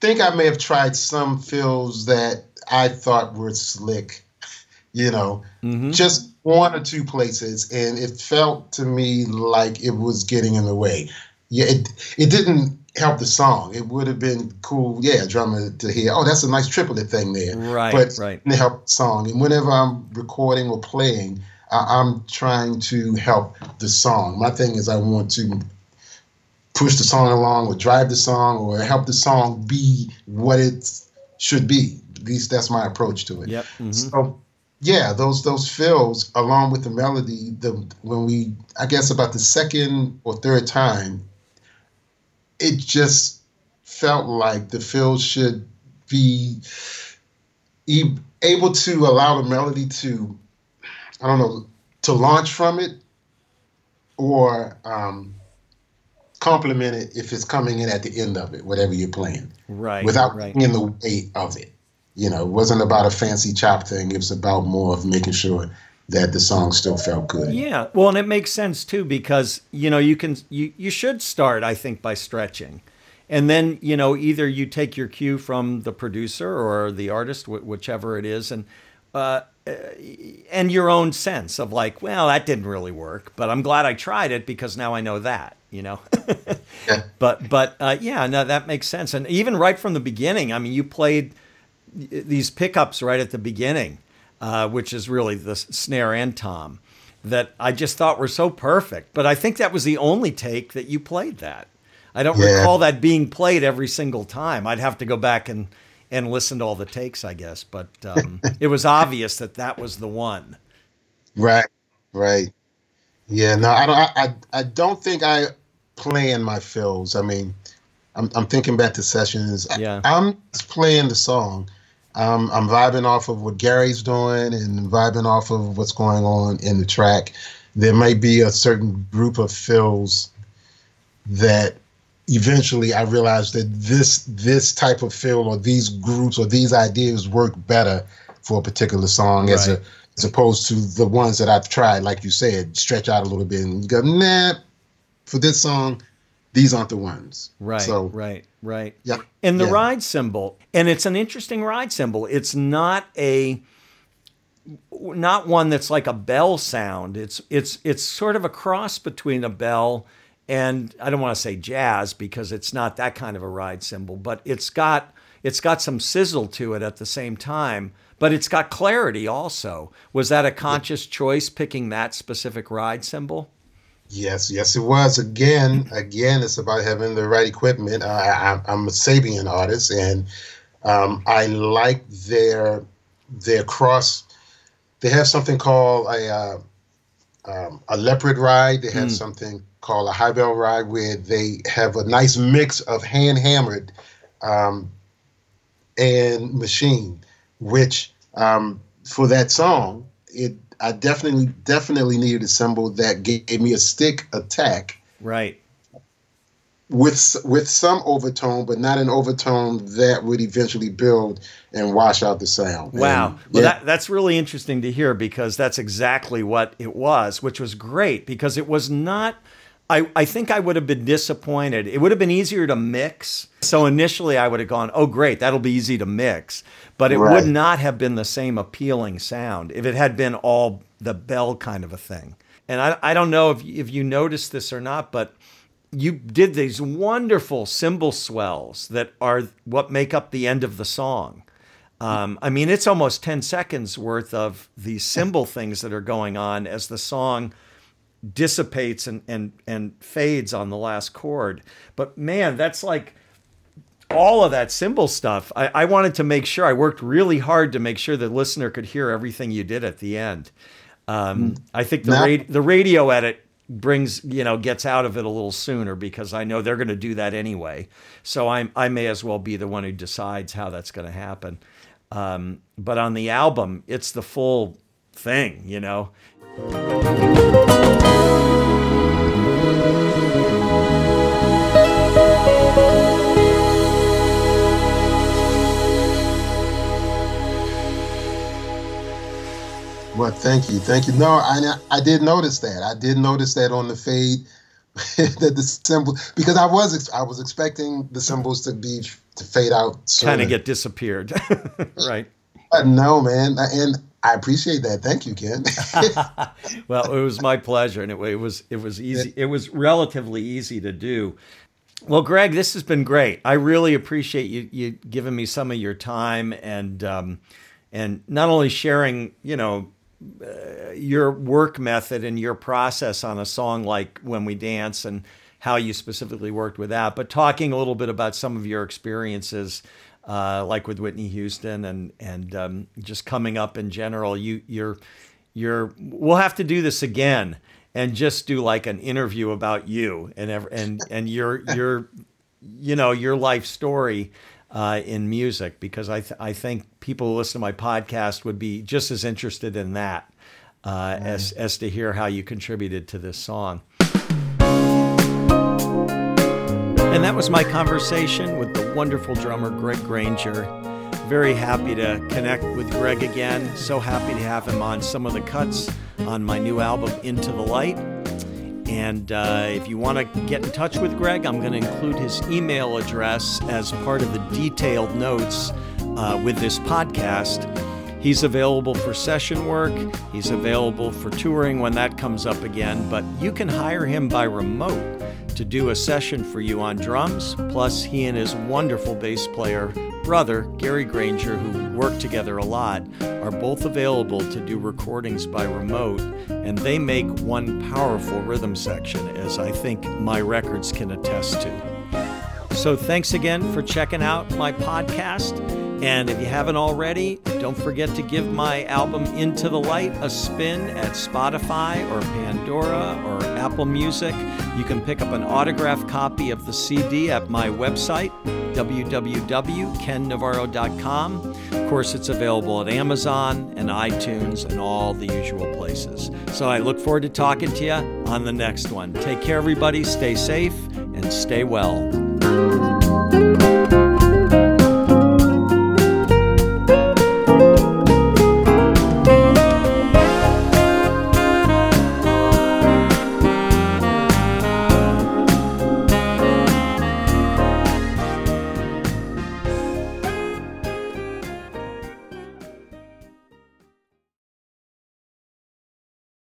S2: think I may have tried some fills that I thought were slick, you know, mm-hmm. just one or two places, and it felt to me like it was getting in the way. Yeah, it, it didn't help the song. It would have been cool, yeah, drummer to hear. Oh, that's a nice triplet thing there.
S1: Right,
S2: but
S1: right.
S2: It help the song. And whenever I'm recording or playing, I'm trying to help the song. My thing is I want to push the song along or drive the song or help the song be what it should be. At least that's my approach to it.
S1: Yep. Mm-hmm.
S2: So yeah, those those fills along with the melody, the when we I guess about the second or third time, it just felt like the fills should be able to allow the melody to I don't know, to launch from it or um, complement it if it's coming in at the end of it, whatever you're playing.
S1: Right.
S2: Without
S1: right.
S2: in the way of it. You know, it wasn't about a fancy chop thing. It was about more of making sure that the song still felt good.
S1: Yeah. Well, and it makes sense too because, you know, you can you you should start I think by stretching. And then, you know, either you take your cue from the producer or the artist, whichever it is, and uh, uh, and your own sense of like, well, that didn't really work, but I'm glad I tried it because now I know that, you know.
S2: yeah.
S1: But but uh, yeah, no, that makes sense. And even right from the beginning, I mean, you played these pickups right at the beginning, uh, which is really the snare and tom, that I just thought were so perfect. But I think that was the only take that you played that. I don't yeah. recall that being played every single time. I'd have to go back and and listen to all the takes, I guess. But um, it was obvious that that was the one.
S2: Right, right. Yeah, no, I don't. I, I don't think I plan my fills. I mean, I'm, I'm thinking back to sessions.
S1: Yeah.
S2: I, am playing the song. Um, I'm vibing off of what Gary's doing and vibing off of what's going on in the track. There might be a certain group of fills that eventually I realized that this this type of feel or these groups or these ideas work better for a particular song right. as a as opposed to the ones that I've tried, like you said, stretch out a little bit and go, nah, for this song, these aren't the ones.
S1: Right. So, right. Right.
S2: Yeah.
S1: And the
S2: yeah.
S1: ride cymbal, and it's an interesting ride cymbal. It's not a not one that's like a bell sound. It's it's it's sort of a cross between a bell and I don't want to say jazz because it's not that kind of a ride cymbal, but it's got it's got some sizzle to it at the same time, but it's got clarity also. Was that a conscious choice picking that specific ride cymbal?
S2: Yes, yes, it was. Again, again, it's about having the right equipment. Uh, I, am a Sabian artist, and um, I like their their cross they have something called a uh, um, a leopard ride. They have mm. something called a high bell ride where they have a nice mix of hand hammered um, and machine, which um, for that song, it I definitely definitely needed a cymbal that gave me a stick attack.
S1: Right
S2: with with some overtone, but not an overtone that would eventually build and wash out the sound.
S1: Wow, and, well, that, that's really interesting to hear because that's exactly what it was, which was great because it was not. I, I think I would have been disappointed. It would have been easier to mix. So initially, I would have gone, "Oh, great, that'll be easy to mix," but it right. would not have been the same appealing sound if it had been all the bell kind of a thing. And I, I don't know if if you noticed this or not, but you did these wonderful cymbal swells that are what make up the end of the song. Um, I mean, it's almost 10 seconds worth of these cymbal things that are going on as the song dissipates and, and, and fades on the last chord. But man, that's like all of that cymbal stuff. I, I wanted to make sure, I worked really hard to make sure the listener could hear everything you did at the end. Um, hmm. I think the, ra- the radio edit brings you know gets out of it a little sooner because I know they're going to do that anyway. So I I may as well be the one who decides how that's going to happen. Um, but on the album, it's the full thing, you know.
S2: Well, thank you, thank you. No, I I did notice that. I did notice that on the fade that the cymbal because I was I was expecting the cymbals to be to fade out,
S1: kind of get disappeared, right?
S2: But no, man, and I appreciate that. Thank you, Ken.
S1: well, it was my pleasure, and it, it was it was easy. It was relatively easy to do. Well, Greg, this has been great. I really appreciate you you giving me some of your time and um, and not only sharing, you know, uh, your work method and your process on a song like When We Dance and how you specifically worked with that, but talking a little bit about some of your experiences, uh, like with Whitney Houston and and um, just coming up in general. You you're you're we'll have to do this again and just do like an interview about you and and and your your you know your life story uh, in music because I, th- I think people who listen to my podcast would be just as interested in that uh, mm. as, as to hear how you contributed to this song. And that was my conversation with the wonderful drummer Greg Grainger. Very happy to connect with Greg again. So happy to have him on some of the cuts on my new album, Into the Light. And uh, if you want to get in touch with Greg, I'm going to include his email address as part of the detailed notes uh, with this podcast. He's available for session work. He's available for touring when that comes up again, but you can hire him by remote to do a session for you on drums. Plus, he and his wonderful bass player brother, Gary Grainger, who work together a lot, are both available to do recordings by remote, and they make one powerful rhythm section, as I think my records can attest to. So, thanks again for checking out my podcast. And if you haven't already, don't forget to give my album Into the Light a spin at Spotify or Pandora or Apple Music. You can pick up an autographed copy of the CD at my website, www.kennavarro.com. Of course, it's available at Amazon and iTunes and all the usual places. So I look forward to talking to you on the next one. Take care, everybody. Stay safe and stay well.